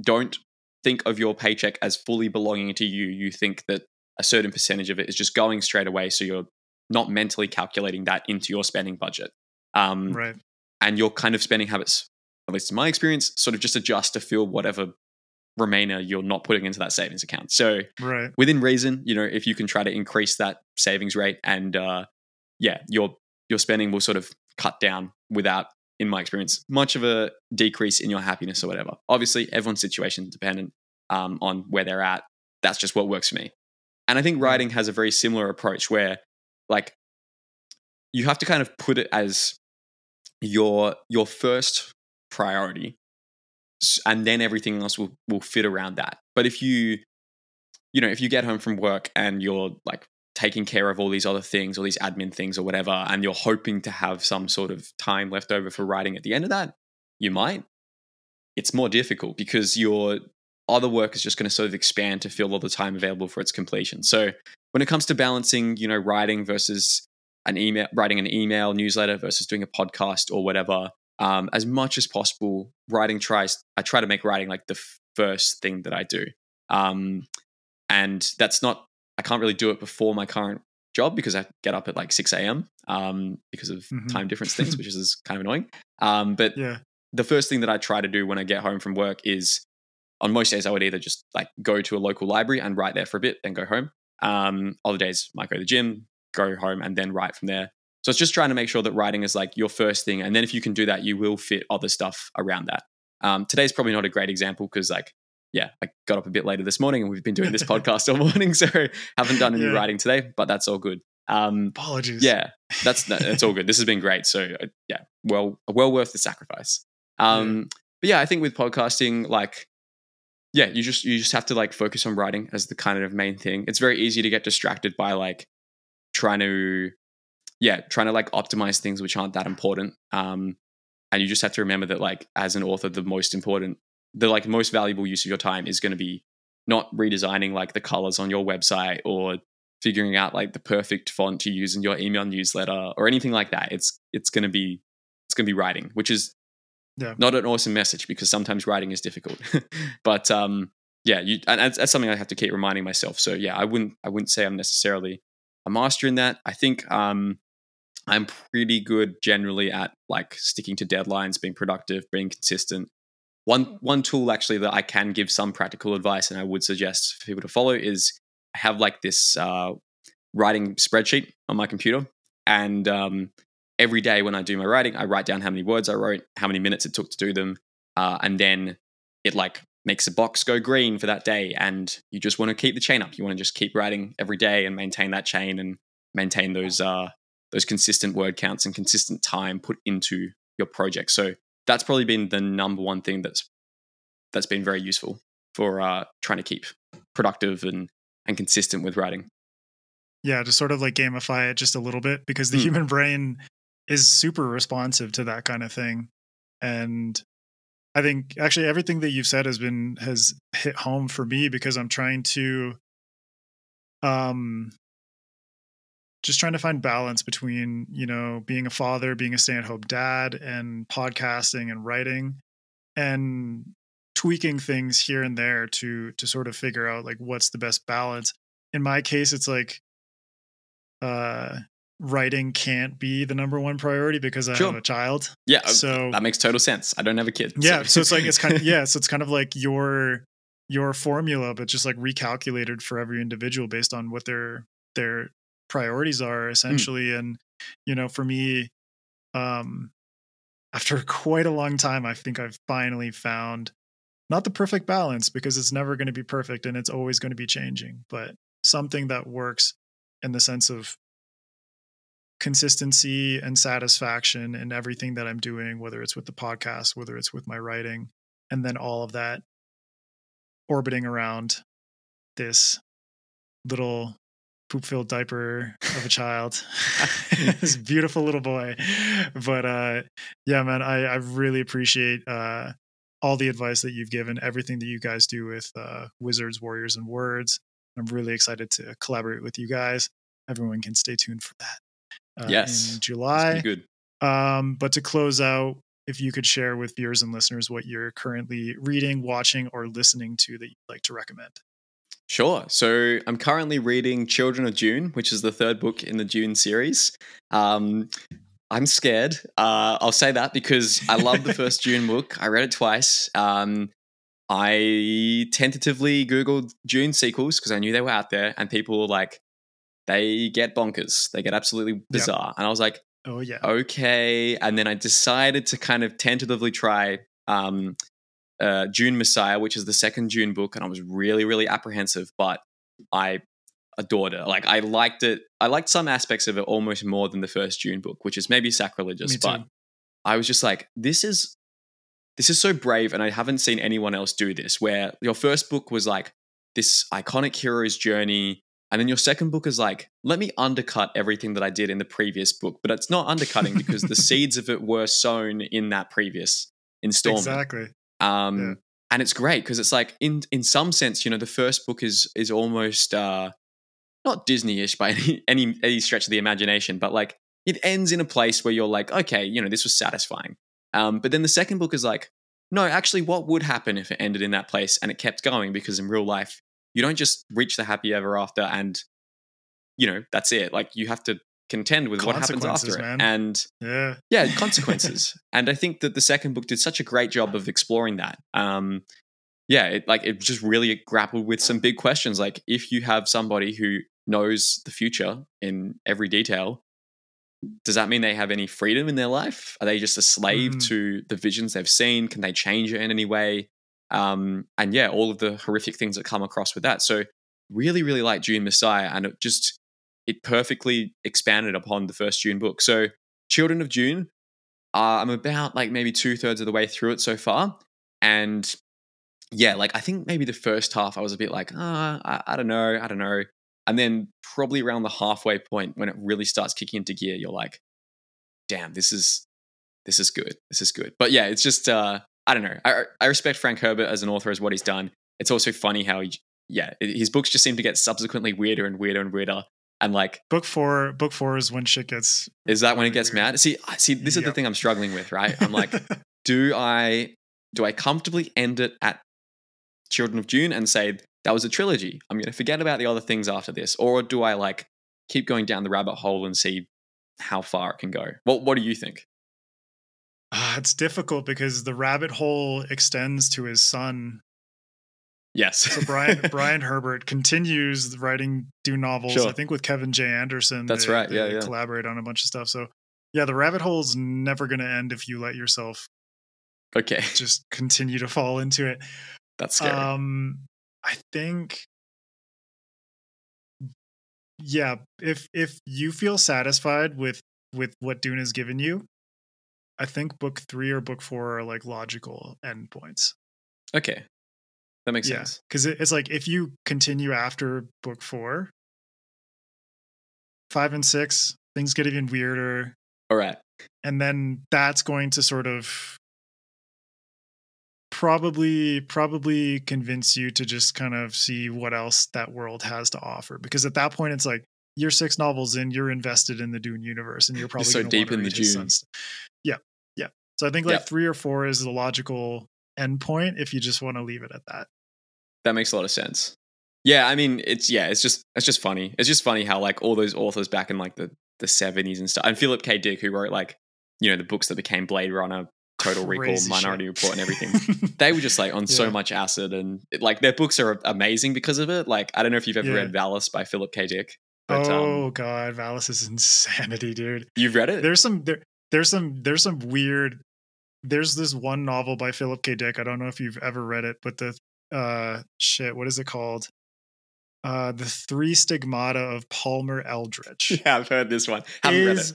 don't think of your paycheck as fully belonging to you. You think that a certain percentage of it is just going straight away. So you're not mentally calculating that into your spending budget. Um, right. And your kind of spending habits, at least in my experience, sort of just adjust to feel whatever remainder you're not putting into that savings account. So right. within reason, you know, if you can try to increase that savings rate and uh, yeah, your your spending will sort of cut down without, in my experience, much of a decrease in your happiness or whatever. Obviously, everyone's situation dependent um, on where they're at. That's just what works for me. And I think writing has a very similar approach where, like, you have to kind of put it as your your first priority and then everything else will will fit around that. But if you you know, if you get home from work and you're like taking care of all these other things, all these admin things or whatever, and you're hoping to have some sort of time left over for writing at the end of that, you might. It's more difficult because your other work is just going to sort of expand to fill all the time available for its completion. So when it comes to balancing, you know, writing versus an email, writing an email newsletter versus doing a podcast or whatever, um, as much as possible, writing tries. I try to make writing like the first thing that I do, um, and that's not. I can't really do it before my current job because I get up at like six a.m. Um, because of mm-hmm. time difference things, which is kind of annoying. Um, but yeah. the first thing that I try to do when I get home from work is, on most days, I would either just like go to a local library and write there for a bit, then go home. Um, other days, might go to the gym, go home, and then write from there. So it's just trying to make sure that writing is like your first thing. And then if you can do that, you will fit other stuff around that. Um, today's probably not a great example because, like, yeah, I got up a bit later this morning and we've been doing this podcast all morning. So haven't done any yeah. writing today, but that's all good. Um, Apologies. Yeah, that's that's all good. This has been great. So uh, yeah, well, well worth the sacrifice. Um, yeah. But yeah, I think with podcasting, like, yeah, you just you just have to like focus on writing as the kind of main thing. It's very easy to get distracted by like trying to yeah, trying to like optimize things which aren't that important. Um, and you just have to remember that like as an author, the most important, the like most valuable use of your time is going to be not redesigning like the colors on your website or figuring out like the perfect font to use in your email newsletter or anything like that. It's it's going to be it's going to be writing, which is yeah. not an awesome message because sometimes writing is difficult. but um, yeah, you and that's, something I have to keep reminding myself. So yeah, I wouldn't I wouldn't say I'm necessarily a master in that. I think um, I'm pretty good generally at like sticking to deadlines, being productive, being consistent. One one tool actually that I can give some practical advice and I would suggest for people to follow is I have like this uh, writing spreadsheet on my computer, and um, every day when I do my writing, I write down how many words I wrote, how many minutes it took to do them, uh, and then it like makes a box go green for that day. And you just want to keep the chain up. You want to just keep writing every day and maintain that chain and maintain those uh, those consistent word counts and consistent time put into your project. So that's probably been the number one thing that's that's been very useful for uh, trying to keep productive and and consistent with writing. Yeah, to sort of like gamify it just a little bit because the Mm. human brain is super responsive to that kind of thing. And I think actually everything that you've said has been has hit home for me because I'm trying to um just trying to find balance between, you know, being a father, being a stay-at-home dad and podcasting and writing and tweaking things here and there to to sort of figure out like what's the best balance. In my case it's like uh writing can't be the number one priority because I Sure. have a child. Yeah, uh, So that makes total sense. I don't have a kid. yeah, so it's like it's kind of yeah, so it's kind of like your your formula, but just like recalculated for every individual based on what their their priorities are essentially. And you know, for me, um, after quite a long time, I think I've finally found not the perfect balance because it's never going to be perfect and it's always going to be changing, but something that works in the sense of consistency and satisfaction in everything that I'm doing, whether it's with the podcast, whether it's with my writing, and then all of that orbiting around this little poop filled diaper of a child, this beautiful little boy. But uh, yeah, man, I, I really appreciate uh, all the advice that you've given, everything that you guys do with uh, Wizards, Warriors, and Words. I'm really excited to collaborate with you guys. Everyone can stay tuned for that. Uh, Yes. in July. good. Um, but to close out, if you could share with viewers and listeners what you're currently reading, watching, or listening to that you'd like to recommend. Sure. So I'm currently reading Children of Dune, which is the third book in the Dune series. Um, I'm scared. Uh, I'll say that because I love the first Dune book. I read it twice. Um, I tentatively Googled Dune sequels because I knew they were out there, and people were like, they get bonkers. They get absolutely bizarre. And I was like, Oh yeah. okay. And then I decided to kind of tentatively try um, uh, Dune Messiah, which is the second Dune book, and I was really, really apprehensive, but I adored it. Like I liked it. I liked some aspects of it almost more than the first Dune book, which is maybe sacrilegious, but I was just like, this is this is so brave, and I haven't seen anyone else do this. Where your first book was like this iconic hero's journey, and then your second book is like, let me undercut everything that I did in the previous book, but it's not undercutting because the seeds of it were sown in that previous installment. Exactly. Um, Yeah. and it's great because it's like in in some sense, you know, the first book is is almost uh, not Disney-ish by any, any any stretch of the imagination, but like it ends in a place where you're like, okay, you know, this was satisfying. Um, but then the second book is like, no, actually, what would happen if it ended in that place and it kept going? Because in real life, you don't just reach the happy ever after and you know that's it. Like you have to contend with what happens after it, and Yeah. yeah consequences. And i think that the second book did such a great job of exploring that. Um yeah it like it just really grappled with some big questions. Like if you have somebody who knows the future in every detail does that mean they have any freedom in their life? Are they just a slave Mhm. to the visions they've seen? Can they change it in any way um and yeah all of the horrific things that come across with that so really really like dune messiah and it just it perfectly expanded upon the first Dune book. So, Children of Dune, uh, I'm about like maybe two thirds of the way through it so far, and yeah, like I think maybe the first half I was a bit like, ah, I, I don't know, I don't know, and then probably around the halfway point when it really starts kicking into gear, you're like, damn, this is this is good, this is good. But yeah, it's just uh, I don't know. I I respect Frank Herbert as an author as what he's done. It's also funny how he, yeah, his books just seem to get subsequently weirder and weirder and weirder. And like, Book four. Book four is when shit gets. is that when it gets weird. mad? See, see, this is the thing I'm struggling with, right? I'm like, do I do I comfortably end it at Children of Dune and say that was a trilogy? I'm going to forget about the other things after this, or do I like keep going down the rabbit hole and see how far it can go? What What do you think? Ah, it's difficult because the rabbit hole extends to his son. Yes. So Brian Brian Herbert continues writing Dune novels. Sure. I think with Kevin J. Anderson. That's they- right, yeah, they yeah. Collaborate on a bunch of stuff. So yeah, the rabbit hole's never going to end if you let yourself okay, just continue to fall into it. that's scary. Um, I think, yeah, if if you feel satisfied with with what Dune has given you, I think book three or book four are like logical endpoints. okay, that makes yeah, sense. because it's like if you continue after book four, five and six, things get even weirder, All right. and then that's going to sort of probably probably convince you to just kind of see what else that world has to offer because at that point it's like you're six novels in you're invested in the dune universe and you're probably so deep in the Dune. Yeah yeah so i think like Yeah. three or four is the logical endpoint if you just want to leave it at that That makes a lot of sense. Yeah, I mean, it's yeah, it's just it's just funny. It's just funny how like all those authors back in like the the seventies and stuff, and Philip K. Dick, who wrote like you know the books that became Blade Runner, Total Recall, Crazy Minority shit. Report, and everything. they were just like on so much acid, and it, like their books are amazing because of it. Like I don't know if you've ever Yeah. read Valis by Philip K. Dick, but oh um, god valis is insanity dude you've read it. there's some there, there's some there's some weird there's this one novel by philip k. Dick i don't know if you've ever read it but the uh shit what is it called? Uh the three stigmata of palmer eldritch. Yeah, I've heard this one. Haven't read it.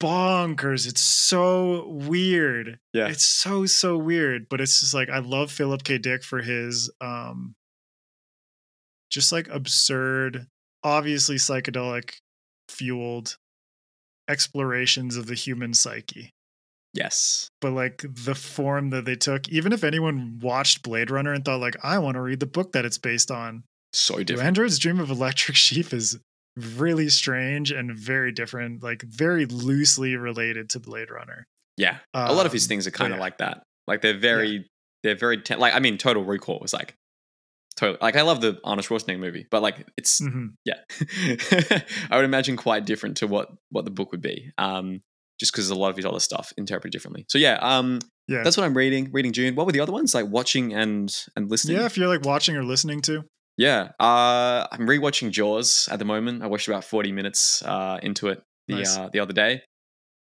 bonkers. It's so weird. Yeah. it's so so weird but it's just like i love philip k. Dick for his um just like absurd obviously psychedelic fueled explorations of the human psyche Yes. but like the form that they took even if anyone watched blade runner and thought like i want to read the book that it's based on So Do different. android's dream of electric sheep is really strange and very different like very loosely related to blade runner Yeah. a lot of his Um, things are kind of yeah. like that. Like they're very, they're very te- like I mean, Total Recall was like, totally like I love the Arnold Schwarzenegger movie, but like it's Mhm. yeah, I would imagine quite different to what what the book would be. Um, just because a lot of his other stuff interpreted differently. So yeah, um, yeah that's what I'm reading. Reading Dune. What were the other ones? Like watching and and listening. yeah if you're like watching or listening to Yeah. Uh, I'm rewatching Jaws at the moment. I watched about 40 minutes uh, into it the Nice. uh, the other day.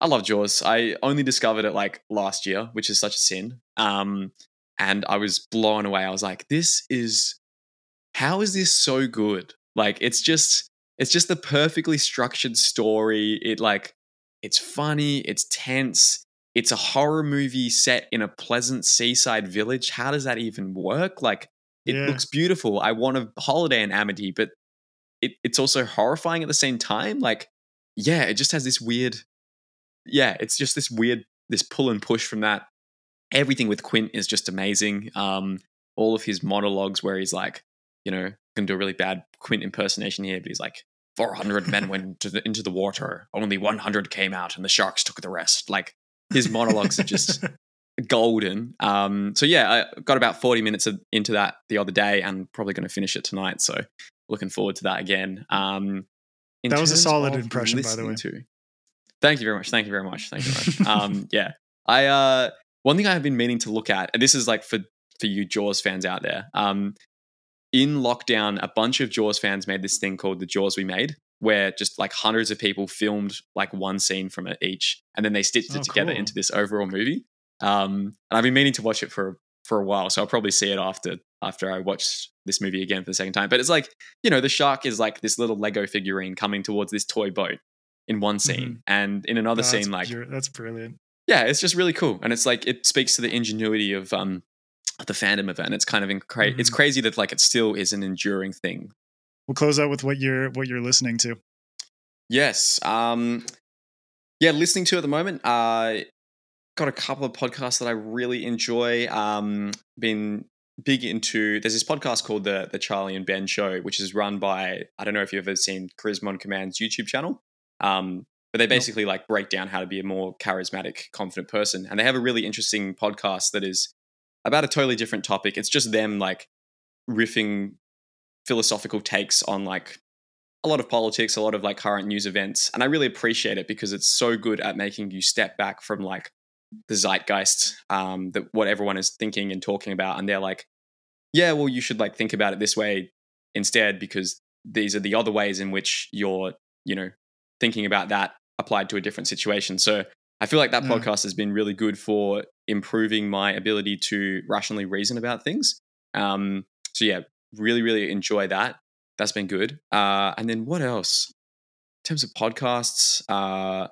I love Jaws. I only discovered it like last year, which is such a sin. Um, and I was blown away. I was like, this is how is this so good? Like it's just it's just the perfectly structured story. It like it's funny, it's tense, it's a horror movie set in a pleasant seaside village. How does that even work? Like it Yeah. looks beautiful. I want a holiday in Amity, but it, it's also horrifying at the same time. Like, yeah, it just has this weird, yeah, it's just this weird, this pull and push from that. Everything with Quint is just amazing. Um, all of his monologues where he's like, you know, gonna do a really bad Quint impersonation here, but he's like, 400 men went into the, into the water, only 100 came out, and the sharks took the rest. Like, his monologues are just golden. Um, so yeah, I got about 40 minutes of, into that the other day and probably going to finish it tonight. So looking forward to that again. Um, That was a solid impression, by the way. to- Thank you very much. Thank you very much. Thank you very much. um, yeah, I uh, one thing I have been meaning to look at, and this is like for for you Jaws fans out there. Um, in lockdown, a bunch of Jaws fans made this thing called the Jaws We Made, where just like hundreds of people filmed like one scene from it each, and then they stitched Oh, it together cool. into this overall movie. Um, and I've been meaning to watch it for for a while, so I'll probably see it after after I watch this movie again for the second time. But it's like you know, the shark is like this little Lego figurine coming towards this toy boat in one scene, and in another Oh, scene, like pure- that's brilliant yeah, it's just really cool, and it's like it speaks to the ingenuity of um of the fandom event. it's kind of incra- it's Mhm. crazy that like it still is an enduring thing. we'll close out with what you're what you're listening to Yes, um, yeah, listening to at the moment. Uh, got a couple of podcasts that I really enjoy. Um, been big into. There's this podcast called the the Charlie and Ben Show, which is run by I don't know if you've ever seen Charisma on Command's YouTube channel. Um, but they basically like break down how to be a more charismatic, confident person, and they have a really interesting podcast that is about a totally different topic. It's just them like riffing philosophical takes on like a lot of politics, a lot of like current news events, and I really appreciate it because it's so good at making you step back from like the zeitgeist um, that what everyone is thinking and talking about, and they're like, yeah, well, you should like think about it this way instead because these are the other ways in which you're, you know, thinking about that applied to a different situation. So I feel like that Yeah. podcast has been really good for improving my ability to rationally reason about things. Um, so yeah, really, really enjoy that. That's been good. Uh, and then what else? In terms of podcasts, uh,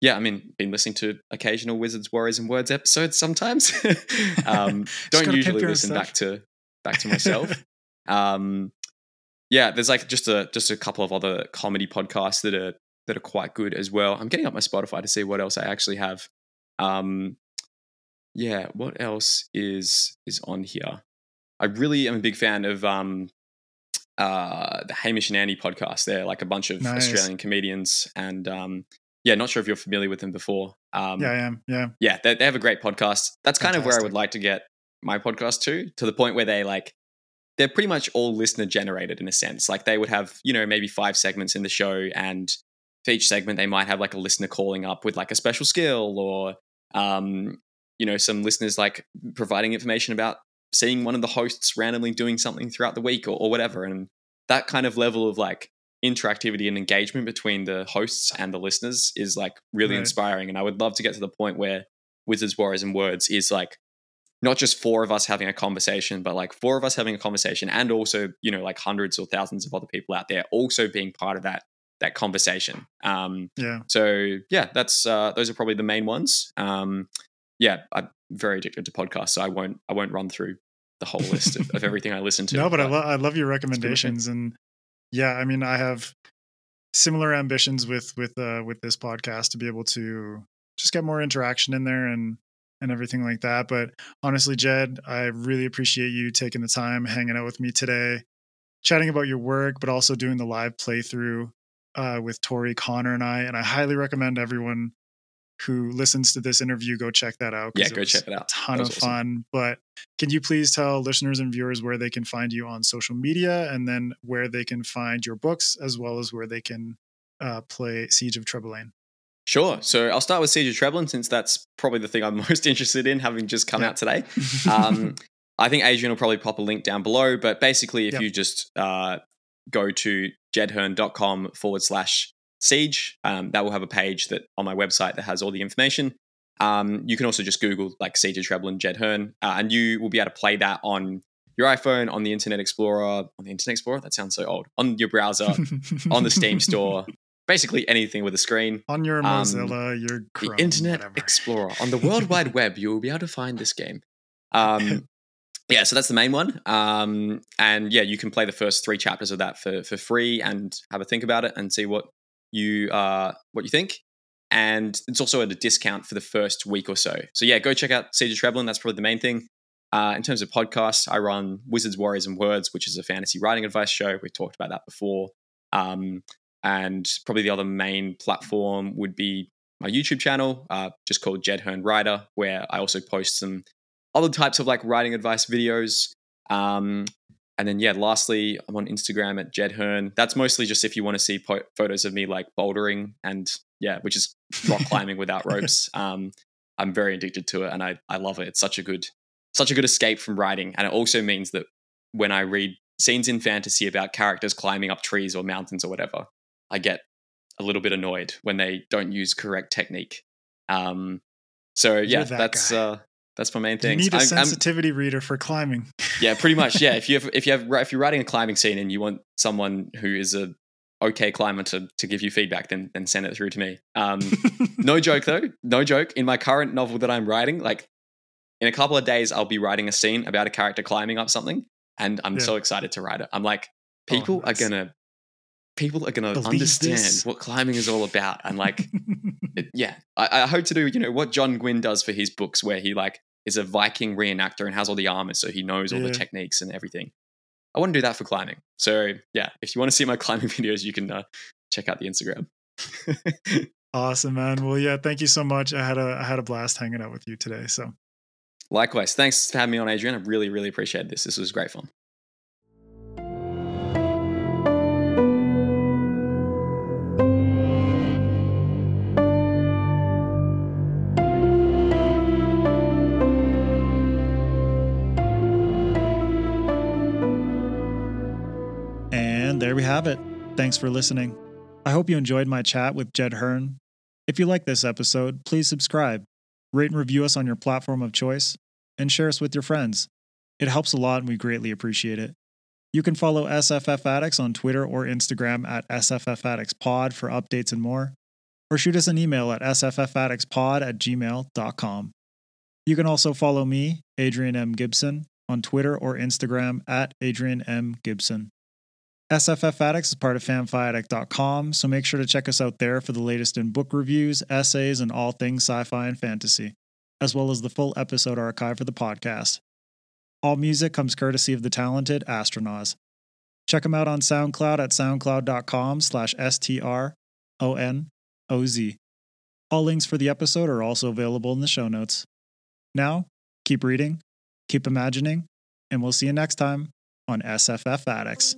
yeah, I mean, been listening to occasional Wizards, Warriors, and Words episodes sometimes. um, don't usually listen back to back to myself. um, yeah, there's like just a just a couple of other comedy podcasts that are that are quite good as well. I'm getting up my Spotify to see what else I actually have. Um, yeah, what else is is on here? I really am a big fan of um, uh, the Hamish and Andy podcast. They're like a bunch of Nice. Australian comedians, and um, yeah, not sure if you're familiar with them before. Um, yeah, I am. Yeah. yeah, they, they have a great podcast. That's kind of where I would like to get my podcast to, to the point where they like they're pretty much all listener generated in a sense. Like they would have, you know, maybe five segments in the show, and for each segment they might have like a listener calling up with like a special skill or um, you know, some listeners like providing information about seeing one of the hosts randomly doing something throughout the week or, or whatever. And that kind of level of like interactivity and engagement between the hosts and the listeners is like really Right. inspiring. And I would love to get to the point where Wizards, Warriors, and Words is like not just four of us having a conversation, but like four of us having a conversation, and also you know like hundreds or thousands of other people out there also being part of that that conversation. Um, Yeah. so yeah, that's uh, those are probably the main ones. Um, yeah, I'm very addicted to podcasts, so I won't I won't run through the whole list of, of everything I listen to. No, but I, lo- I love your recommendations, and yeah, I mean, I have similar ambitions with with uh, with this podcast to be able to just get more interaction in there and and everything like that. But honestly, Jed, I really appreciate you taking the time, hanging out with me today, chatting about your work, but also doing the live playthrough uh, with Tori, Connor, and I. And I highly recommend everyone who listens to this interview go check that out. yeah, go check it out. ton of awesome. fun. But can you please tell listeners and viewers where they can find you on social media and then where they can find your books as well as where they can uh, play Siege of Treboulain? Sure. So I'll start with Siege of Treboulain since that's probably the thing I'm most interested in, having just come Yeah. out today. Um, I think Adrian will probably pop a link down below, but basically, if Yep. you just uh, go to jedherne.com forward slash siege, um, that will have a page that on my website that has all the information. Um, you can also just Google like Siege of Treboulain Jed Herne, uh, and you will be able to play that on your iPhone, on the Internet Explorer, on the Internet Explorer. That sounds so old. On your browser, on the Steam store, basically anything with a screen. on your Um, Mozilla, your The Chrome, Internet whatever. Explorer on the World Wide Web, you will be able to find this game. Um, yeah, so that's the main one. Um, and yeah, you can play the first three chapters of that for for free and have a think about it and see what you uh what you think. And it's also at a discount for the first week or so. So yeah, go check out Siege of Treboulain. That's probably the main thing. Uh, in terms of podcasts, I run Wizards, Warriors, and Words, which is a fantasy writing advice show. We've talked about that before. Um, and probably the other main platform would be my YouTube channel, uh, just called Jed Herne Writer, where I also post some other types of like writing advice videos. Um, and then, yeah, lastly, I'm on Instagram at Jed Herne. That's mostly just if you want to see po- photos of me like bouldering and, yeah, which is rock climbing without ropes. Um, I'm very addicted to it and I, I love it. It's such a good, such a good escape from writing. And it also means that when I read scenes in fantasy about characters climbing up trees or mountains or whatever, I get a little bit annoyed when they don't use correct technique. Um, so yeah, that that's uh, that's my main thing. you need a I'm- I'm- sensitivity reader for climbing. yeah, pretty much. Yeah, if you have if you have if you're writing a climbing scene and you want someone who is a okay climber to to give you feedback, then then send it through to me. Um, no joke though, no joke. In my current novel that I'm writing, like in a couple of days, I'll be writing a scene about a character climbing up something, and I'm Yeah. so excited to write it. I'm like, Oh, people nice. are gonna people are gonna Believe understand this. what climbing is all about, and like it, yeah, I, I hope to do you know what John Gwynne does for his books, where he like is a Viking reenactor and has all the armor, so he knows all Yeah. the techniques and everything. I want to do that for climbing. So yeah, if you want to see my climbing videos, you can uh, check out the Instagram. awesome, man. Well, yeah, thank you so much. I had a I had a blast hanging out with you today. So Likewise, thanks for having me on, Adrian. I really, really appreciate this. This was great fun. There we have it. Thanks for listening. I hope you enjoyed my chat with Jed Herne. If you like this episode, please subscribe, rate and review us on your platform of choice, and share us with your friends. It helps a lot and we greatly appreciate it. You can follow SFF Addicts on Twitter or Instagram at SFF Addicts Pod for updates and more, or shoot us an email at sffaddictspod at gmail.com. You can also follow me, Adrian M. Gibson, on Twitter or Instagram at Adrian M. Gibson. SFF Addicts is part of fanfiaddict.com, so make sure to check us out there for the latest in book reviews, essays, and all things sci fi and fantasy, as well as the full episode archive for the podcast. All music comes courtesy of the talented Astronauts. Check them out on SoundCloud at soundcloud.com slash S-T-R-O-N-O-Z. All links for the episode are also available in the show notes. Now, keep reading, keep imagining, and we'll see you next time on SFF Addicts.